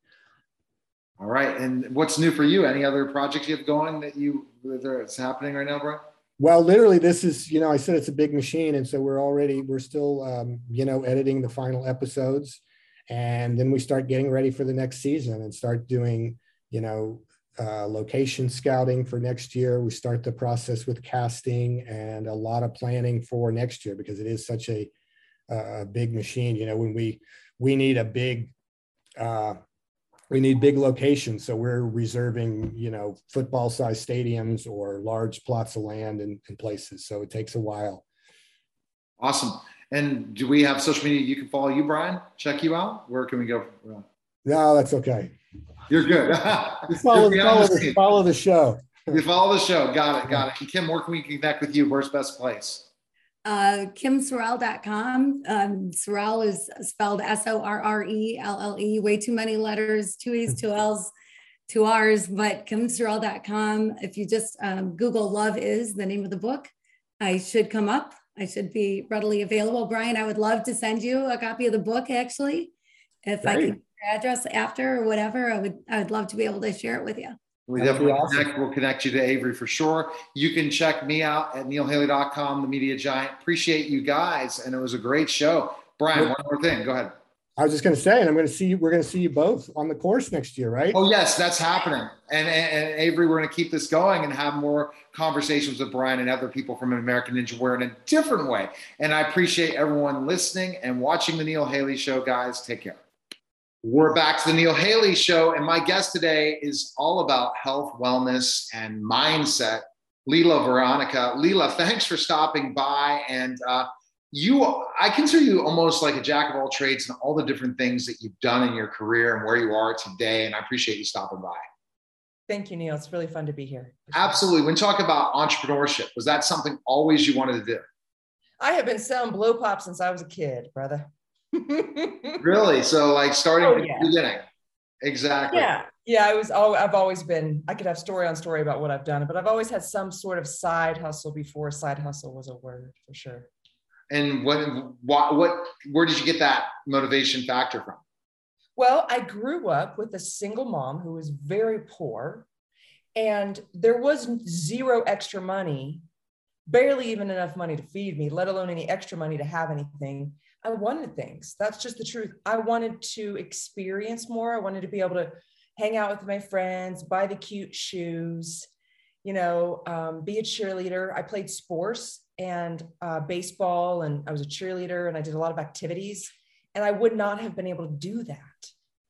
All right, and what's new for you? Any other projects you have going that you that's happening right now, bro? Well, literally, this is you know I said it's a big machine, and so we're already we're still um, you know editing the final episodes, and then we start getting ready for the next season and start doing you know uh, location scouting for next year. We start the process with casting and a lot of planning for next year because it is such a, a big machine. You know, when we we need a big uh, we need big locations, so we're reserving you know football size stadiums or large plots of land in, in places. So it takes a while. Awesome. And do we have social media you can follow you, Brian? Check you out. Where can we go? No, that's okay. You're good. You follow, follow, the, follow the show. You follow the show. Got it. Got it. And Kim, where can we connect with you? Where's best place? Uh, KimSorrelle.com. Um, Sorrelle is spelled S O R R E L L E. Way too many letters, two E's, two L's, two R's. But KimSorrelle.com. If you just um, Google "Love Is" the name of the book, I should come up. I should be readily available. Brian, I would love to send you a copy of the book. Actually, if Great. I your address after or whatever, I would I would love to be able to share it with you. We definitely awesome. connect. We'll connect you to Avery for sure. You can check me out at neilhaley.com, the media giant. Appreciate you guys. And it was a great show. Brian, one more thing. Go ahead. I was just going to say, and I'm going to see you, we're going to see you both on the course next year, right? Oh, yes, that's happening. And, and, and Avery, we're going to keep this going and have more conversations with Brian and other people from American Ninja Warrior in a different way. And I appreciate everyone listening and watching the Neil Haley Show, guys. Take care. We're back to the Neil Haley Show, and my guest today is all about health, wellness, and mindset. Lila Veronica. Lila, thanks for stopping by. And uh, you, I consider you almost like a jack of all trades and all the different things that you've done in your career and where you are today. And I appreciate you stopping by. Thank you, Neil. It's really fun to be here. Absolutely. When talk about entrepreneurship, was that something always you wanted to do? I have been selling blow pop since I was a kid, brother really? So like starting oh, yeah. the beginning. Exactly. Yeah. Yeah. I was all I've always been, I could have story on story about what I've done, but I've always had some sort of side hustle before side hustle was a word for sure. And what what what where did you get that motivation factor from? Well, I grew up with a single mom who was very poor, and there was zero extra money, barely even enough money to feed me, let alone any extra money to have anything. I wanted things. That's just the truth. I wanted to experience more. I wanted to be able to hang out with my friends, buy the cute shoes, you know, um, be a cheerleader. I played sports and uh, baseball, and I was a cheerleader, and I did a lot of activities. And I would not have been able to do that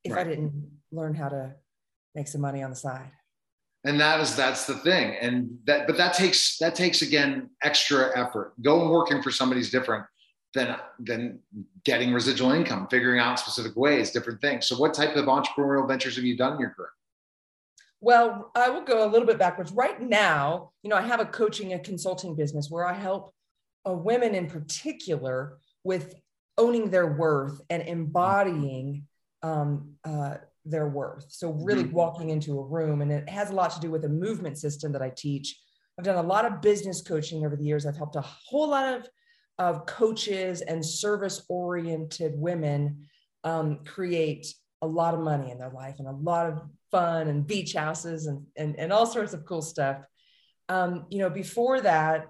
if right. I didn't learn how to make some money on the side. And that is that's the thing. And that, but that takes that takes again extra effort. Going working for somebody's different than than getting residual income, figuring out specific ways, different things. So, what type of entrepreneurial ventures have you done in your career? Well, I will go a little bit backwards. Right now, you know, I have a coaching and consulting business where I help uh, women in particular with owning their worth and embodying um, uh, their worth. So, really mm-hmm. walking into a room, and it has a lot to do with a movement system that I teach. I've done a lot of business coaching over the years. I've helped a whole lot of of coaches and service oriented women um, create a lot of money in their life and a lot of fun and beach houses and, and, and all sorts of cool stuff. Um, you know, before that,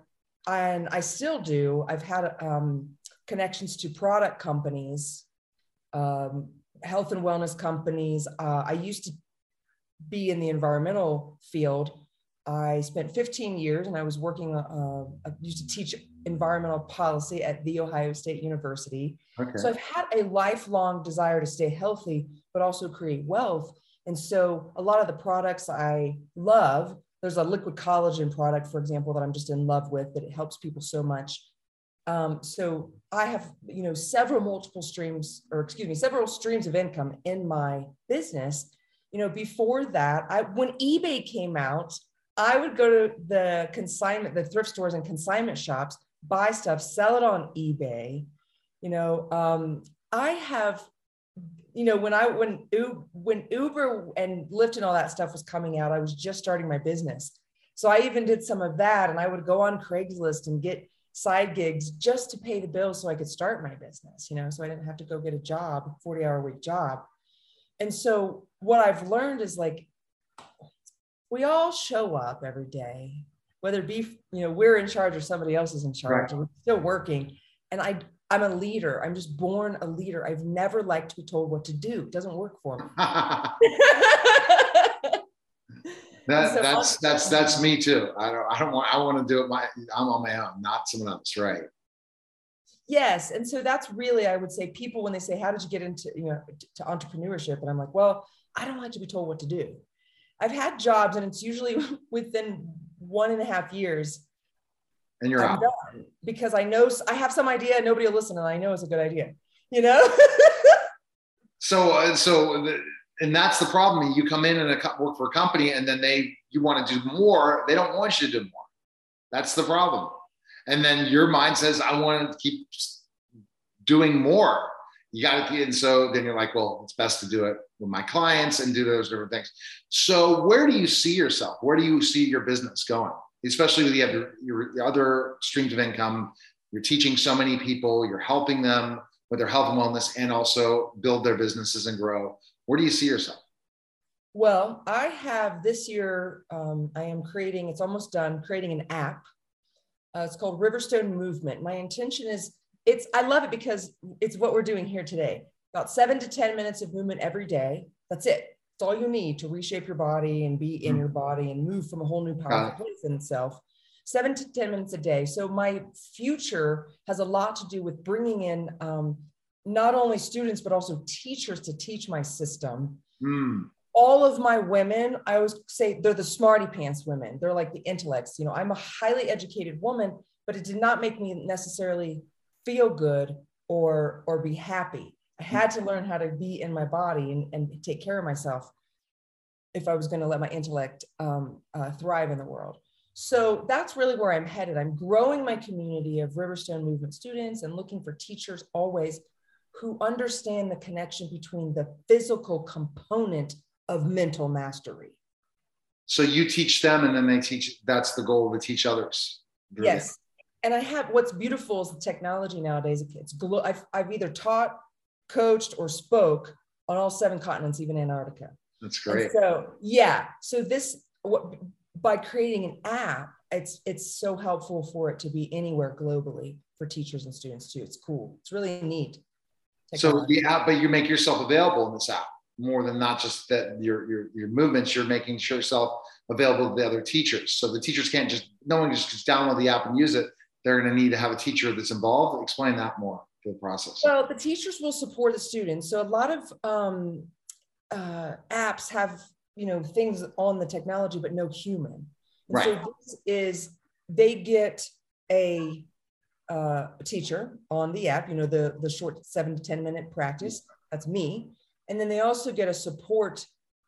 and I still do, I've had um, connections to product companies, um, health and wellness companies. Uh, I used to be in the environmental field I spent 15 years and I was working, uh, I used to teach environmental policy at The Ohio State University. Okay. So I've had a lifelong desire to stay healthy, but also create wealth. And so a lot of the products I love, there's a liquid collagen product, for example, that I'm just in love with, that it helps people so much. Um, so I have, you know, several multiple streams, or excuse me, several streams of income in my business. You know, before that, I when eBay came out, I would go to the consignment, the thrift stores and consignment shops, buy stuff, sell it on eBay. You know, um, I have, you know, when I when when Uber and Lyft and all that stuff was coming out, I was just starting my business. So I even did some of that, and I would go on Craigslist and get side gigs just to pay the bills so I could start my business, you know, so I didn't have to go get a job, 40 hour week job. And so what I've learned is like, we all show up every day, whether it be, you know, we're in charge or somebody else is in charge, right. we're still working. And I, I'm a leader. I'm just born a leader. I've never liked to be told what to do. It doesn't work for me. That, so that's that's that's me too. I don't I don't want I want to do it my I'm on my own, not someone else, right? Yes, and so that's really I would say people when they say how did you get into you know to entrepreneurship, and I'm like, well, I don't like to be told what to do. I've had jobs, and it's usually within one and a half years. And you're I'm out because I know I have some idea, nobody will listen, and I know it's a good idea. You know. so uh, so the, and that's the problem. You come in and work for a company, and then they you want to do more. They don't want you to do more. That's the problem. And then your mind says, "I want to keep doing more." You got to, and so then you're like, "Well, it's best to do it with my clients and do those different things." So, where do you see yourself? Where do you see your business going? Especially with you have your, your other streams of income. You're teaching so many people. You're helping them with their health and wellness, and also build their businesses and grow where do you see yourself? Well, I have this year, um, I am creating, it's almost done, creating an app. Uh, it's called Riverstone Movement. My intention is, it's, I love it because it's what we're doing here today. About seven to 10 minutes of movement every day. That's it. It's all you need to reshape your body and be in mm-hmm. your body and move from a whole new powerful place in itself. Seven to 10 minutes a day. So my future has a lot to do with bringing in um, not only students but also teachers to teach my system mm. all of my women i always say they're the smarty pants women they're like the intellects you know i'm a highly educated woman but it did not make me necessarily feel good or or be happy i had to learn how to be in my body and, and take care of myself if i was going to let my intellect um, uh, thrive in the world so that's really where i'm headed i'm growing my community of riverstone movement students and looking for teachers always who understand the connection between the physical component of mental mastery. So you teach them and then they teach, that's the goal to teach others. Yes. And I have what's beautiful is the technology nowadays. It's glo- I've, I've either taught, coached, or spoke on all seven continents, even Antarctica. That's great. And so yeah, so this what, by creating an app, it's it's so helpful for it to be anywhere globally for teachers and students too. It's cool. It's really neat. So the app, but you make yourself available in this app more than not just that your your your movements. You're making sure yourself available to the other teachers. So the teachers can't just no one just, just download the app and use it. They're going to need to have a teacher that's involved. Explain that more to the process. Well, the teachers will support the students. So a lot of um, uh, apps have you know things on the technology, but no human. And right. So this is they get a uh, teacher on the app, you know, the, the short seven to 10 minute practice. That's me. And then they also get a support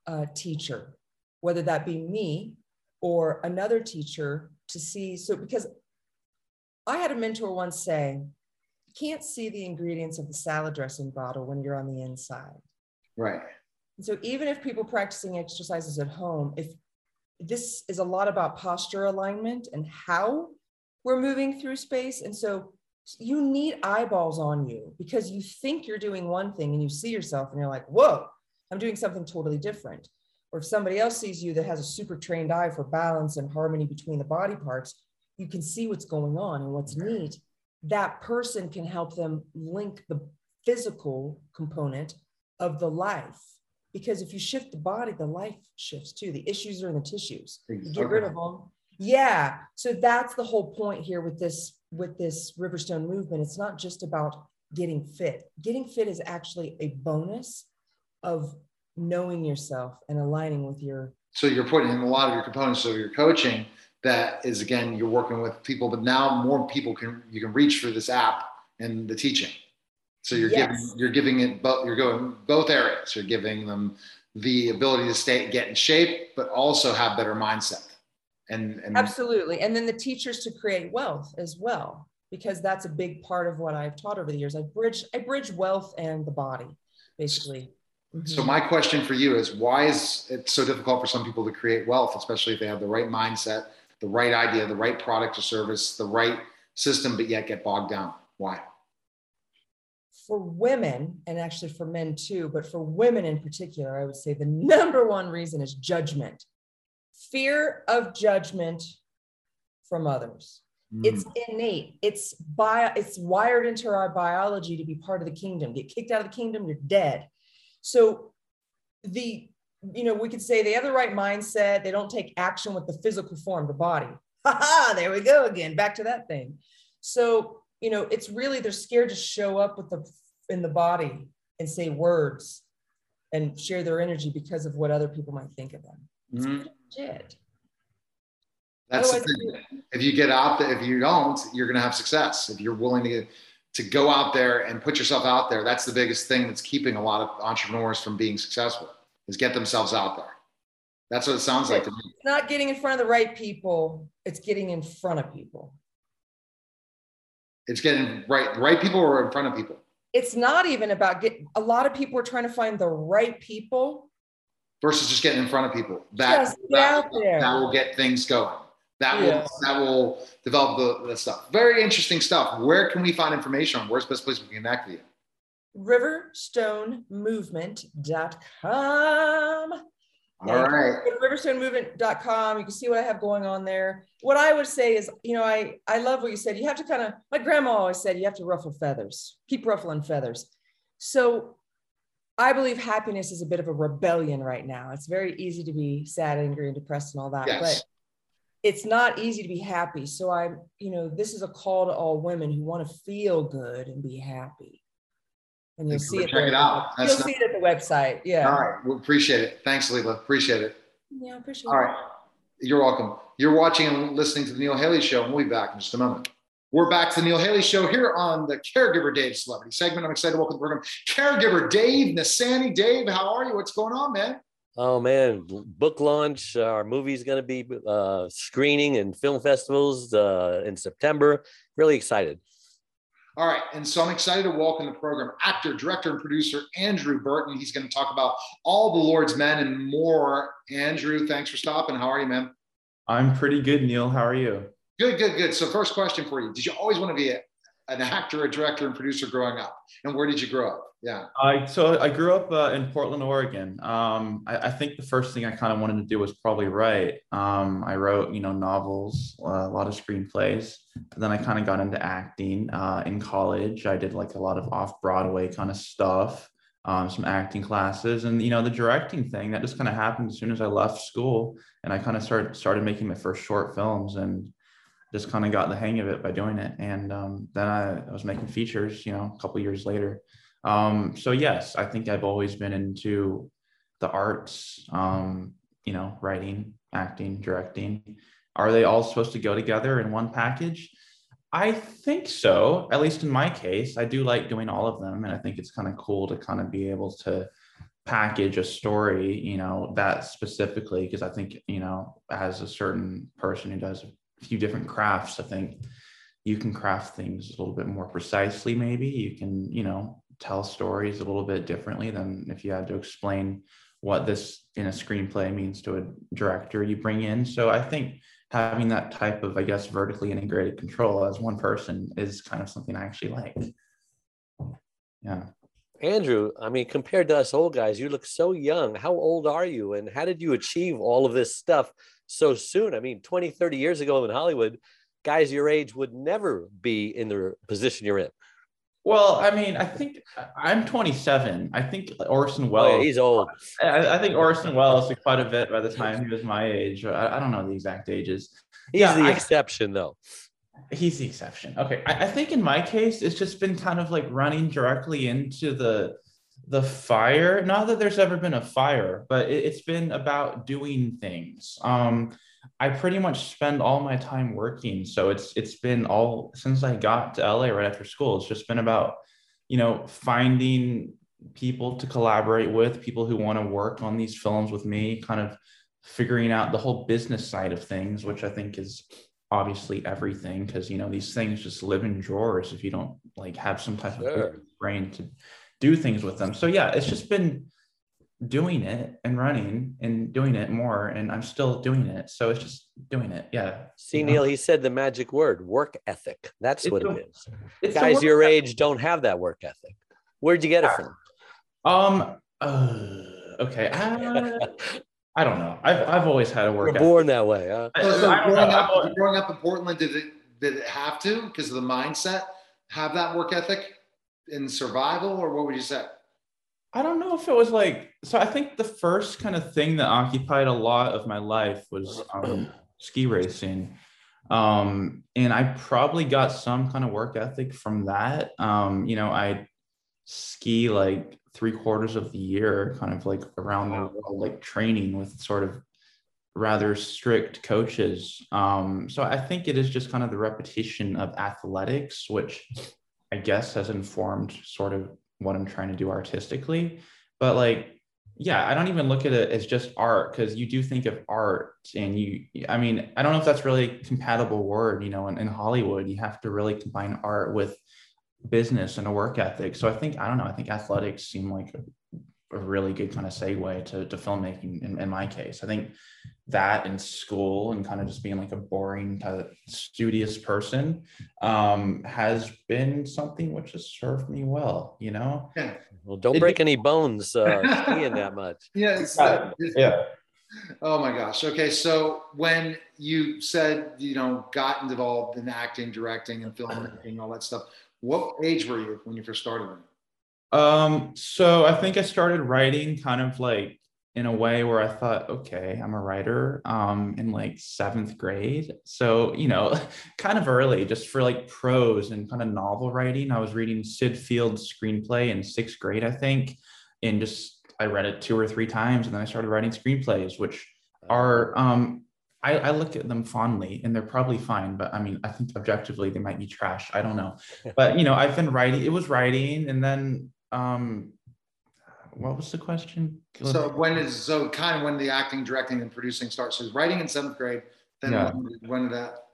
uh, teacher, whether that be me or another teacher to see. So, because I had a mentor once say, you can't see the ingredients of the salad dressing bottle when you're on the inside. Right. And so, even if people practicing exercises at home, if this is a lot about posture alignment and how we're moving through space. And so you need eyeballs on you because you think you're doing one thing and you see yourself and you're like, whoa, I'm doing something totally different. Or if somebody else sees you that has a super trained eye for balance and harmony between the body parts, you can see what's going on and what's neat. That person can help them link the physical component of the life because if you shift the body, the life shifts too. The issues are in the tissues. You get rid of them. Yeah. So that's the whole point here with this with this Riverstone movement. It's not just about getting fit. Getting fit is actually a bonus of knowing yourself and aligning with your So you're putting in a lot of your components of your coaching. That is again, you're working with people, but now more people can you can reach for this app and the teaching. So you're Yes. giving you're giving it both. You're going both areas. You're giving them the ability to stay get in shape, but also have better mindset. And and Absolutely. And then the teachers to create wealth as well, because that's a big part of what I've taught over the years. I bridge, I bridge wealth and the body, basically. So Mhm. my question for you is why is it so difficult for some people to create wealth, especially if they have the right mindset, the right idea, the right product or service, the right system, but yet get bogged down? Why? for women, and actually for men too, but for women in particular, I would say the number one reason is judgment. Fear of judgment from others. Mm. It's innate. It's bio, it's wired into our biology to be part of the kingdom. Get kicked out of the kingdom, you're dead. So the you know, we could say they have the right mindset, they don't take action with the physical form, the body. Ha ha, there we go again, back to that thing. So, you know, it's really they're scared to show up with the in the body and say words and share their energy because of what other people might think of them. Mhm. Shit. That's the thing. If you get out there, if you don't, you're going to have success. If you're willing to to go out there and put yourself out there, that's the biggest thing that's keeping a lot of entrepreneurs from being successful. Is get themselves out there. That's what it sounds like to me. It's not getting in front of the right people, it's getting in front of people. It's getting right, the right people or in front of people It's not even about get a lot of people are trying to find the right people. versus just getting in front of people. That that, that will get things going. That will that will develop the, the stuff. Very interesting stuff. Where can we find information on? Where's the best place we can connect with you? riverstonemovement.com. All right. Go to riverstonemovement.com. You can see what I have going on there. What I would say is, you know, I, I love what you said. You have to kind of, my grandma always said, you have to ruffle feathers, keep ruffling feathers. So I believe happiness is a bit of a rebellion right now. It's very easy to be sad, angry, and depressed and all that. Yes. But it's not easy to be happy. So I'm, you know, this is a call to all women who want to feel good and be happy. And you'll see it. Check there. it out. You'll That's see it at the website. Yeah. All right. We appreciate it. Thanks, Lila. Appreciate it. Yeah, I appreciate All it. right. You're welcome. You're watching and listening to the Neil Haley Show, and we'll be back in just a moment. We're back to the Neil Haley Show here on the Caregiver Dave Celebrity segment. I'm excited to welcome to the program Caregiver Dave Nassaney. Dave, how are you? What's going on, man? Oh man, book launch. Our movie's going to be uh, screening in film festivals uh, in September. Really excited. All right. And so I'm excited to welcome the program actor, director, and producer Andrew Burton. He's going to talk about all the Lord's men and more. Andrew, thanks for stopping. How are you, man? I'm pretty good, Neil. How are you? Good, good, good. So, first question for you Did you always want to be a, an actor, a director, and producer growing up? And where did you grow up? Yeah. I so I grew up uh, in Portland, Oregon. Um, I, I think the first thing I kind of wanted to do was probably write. Um, I wrote, you know, novels, uh, a lot of screenplays. And then I kind of got into acting uh, in college. I did like a lot of off Broadway kind of stuff, um, some acting classes, and you know, the directing thing that just kind of happened as soon as I left school, and I kind of started started making my first short films and just kind of got the hang of it by doing it. And um, then I, I was making features, you know, a couple years later. Um, so yes, I think I've always been into the arts, um, you know, writing, acting, directing. Are they all supposed to go together in one package? I think so, at least in my case. I do like doing all of them. And I think it's kind of cool to kind of be able to package a story, you know, that specifically, because I think, you know, as a certain person who does few different crafts, I think you can craft things a little bit more precisely, maybe. You can, you know, tell stories a little bit differently than if you had to explain what this in a screenplay means to a director you bring in. So I think having that type of, I guess, vertically integrated control as one person is kind of something I actually like. Yeah. Andrew, I mean, compared to us old guys, you look so young. How old are you? And how did you achieve all of this stuff so soon? I mean, 20, 30 years ago in Hollywood, guys your age would never be in the position you're in. Well, I mean, I think I'm 27. I think Orson Oh, Welles. yeah, he's old. I, I think Orson Welles was quite a bit by the time he was my age. I, I don't know the exact ages. He's Yeah, the I- exception, though. He's the exception. Okay. I, I think in my case, it's just been kind of like running directly into the the fire. Not that there's ever been a fire, but it, it's been about doing things. Um, I pretty much spend all my time working. So it's it's been all since I got to LA right after school. It's just been about, you know, finding people to collaborate with, people who want to work on these films with me, kind of figuring out the whole business side of things, which I think is obviously everything because you know these things just live in drawers if you don't like have some type Sure. of brain to do things with them so yeah it's just been doing it and running and doing it more and i'm still doing it so it's just doing it yeah See, you know? Neil, he said the magic word work ethic. That's It's what a- it is. Guys your ethic. age don't have that work ethic. Where'd you get it from? um uh, okay I, I don't know i've, I've always had a We're work ethic. born that way, huh? So, so growing, up, growing up in Portland, did it did it have to because of the mindset have that work ethic in survival, or what would you say? I don't know if it was like so. I think the first kind of thing that occupied a lot of my life was um, ski racing, um, and I probably got some kind of work ethic from that. Um, you know, I ski like three quarters of the year, kind of like around the world, like training with sort of rather strict coaches. Um, so I think it is just kind of the repetition of athletics, which I guess has informed sort of what I'm trying to do artistically. But like, yeah, I don't even look at it as just art because you do think of art and you, I mean, I don't know if that's really compatible word, you know, in, in Hollywood, you have to really combine art with business and a work ethic. So I think, I don't know, I think athletics seem like a, a really good kind of segue to, to filmmaking in, in my case. I think that in school and kind of just being like a boring kind of studious person um, has been something which has served me well, you know? Well, don't It- break any bones uh, skiing that much. Yeah, it's, Right. it's- Yeah. Oh my gosh. Okay, so when you said you know got involved in acting, directing, and filmmaking, all that stuff, what age were you when you first started? Um, so I think I started writing kind of like in a way where I thought, okay, I'm a writer um in like seventh grade. So, you know, kind of early, just for like prose and kind of novel writing. I was reading Syd Field's screenplay in sixth grade, I think, and just I read it two or three times, and then I started writing screenplays, which are um I, I look at them fondly and they're probably fine, but I mean, I think objectively they might be trash. I don't know. But you know, I've been writing, it was writing, and then um what was the question? So when is so kind of when the acting, directing, and producing starts? So writing in seventh grade. Then Yeah. when, when did that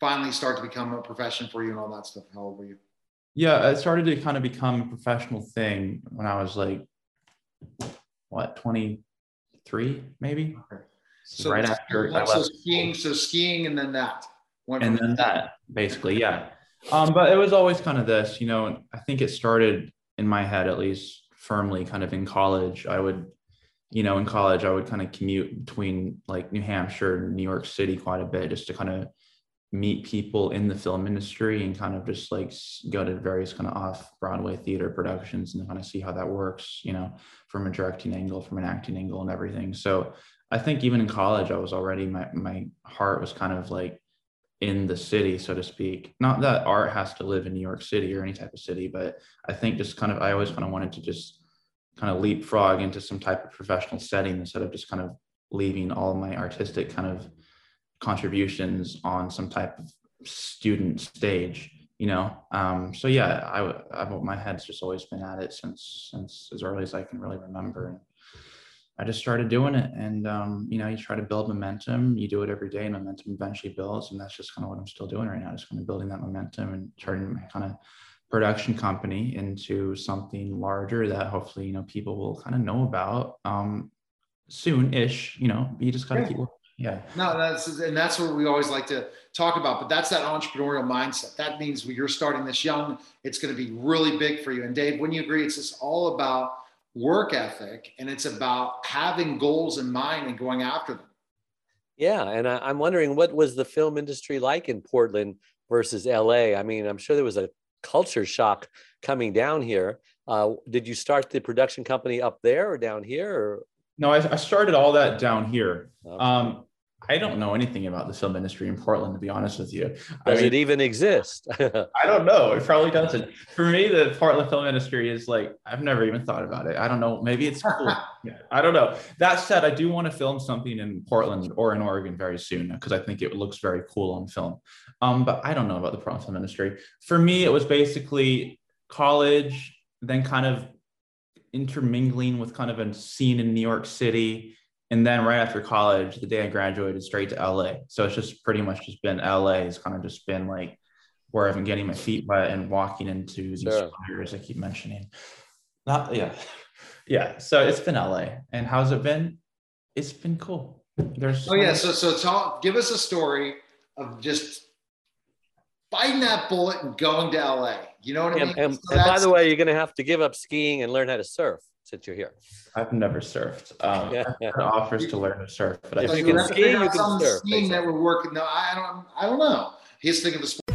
finally start to become a profession for you and all that stuff? How old were you? yeah, it started to kind of become a professional thing when I was like what, 23 maybe? So right after I so skiing, so skiing, and then that. And then that basically yeah um but it was always kind of this you know i think it started in my head at least firmly kind of in college i would you know in college i would kind of commute between like new hampshire and new york city quite a bit just to kind of meet people in the film industry and kind of just like go to various kind of off broadway theater productions and kind of see how that works you know from a directing angle from an acting angle and everything. So i think even in college i was already my my heart was kind of like in the city, so to speak. Not that art has to live in New York City or any type of city, but I think just kind of, I always kind of wanted to just kind of leapfrog into some type of professional setting instead of just kind of leaving all my artistic kind of contributions on some type of student stage, you know? Um, so yeah, I, I, my head's just always been at it since, since as early as I can really remember. I just started doing it. And, um, you know, you try to build momentum, you do it every day and momentum eventually builds. And that's just kind of what I'm still doing right now, just kind of building that momentum and turning my kind of production company into something larger that hopefully, you know, people will kind of know about um, soon-ish, you know, you just got to Yeah. keep working. Yeah. No, that's and that's what we always like to talk about. But that's that entrepreneurial mindset. That means when you're starting this young, it's going to be really big for you. And Dave, wouldn't you agree? It's just all about work ethic, and it's about having goals in mind and going after them. Yeah, and I, I'm wondering what was the film industry like in Portland versus LA? I mean, I'm sure there was a culture shock coming down here. Uh, did you start the production company up there or down here? Or? No, I, I started all that down here. Okay. Um, I don't know anything about the film industry in Portland, to be honest with you. I Does mean, it even exist? I don't know. It probably doesn't. For me, the Portland film industry is like I've never even thought about it. I don't know. Maybe it's cool. Yeah, I don't know. That said, I do want to film something in Portland or in Oregon very soon because I think it looks very cool on film. Um, but I don't know about the Portland film industry. For me, it was basically college, then kind of intermingling with kind of a scene in New York City. And then right after college, the day I graduated, straight to LA. So it's just pretty much just been LA. It's kind of just been like where I've been getting my feet wet and walking into these Sure. fires I keep mentioning. Not yeah, yeah. So it's been LA, and how's it been? It's been cool. There's Oh yeah, so so talk. Give us a story of just biting that bullet and going to LA. You know what I mean? and- So and by the way, you're going to have to give up skiing and learn how to surf since you're here. I've never surfed. Um, Yeah, I've yeah. offers to learn to surf, but I If so you can ski, you can surf, scheme that would work. No, I don't. I don't know. He's thinking of sport.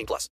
18 plus.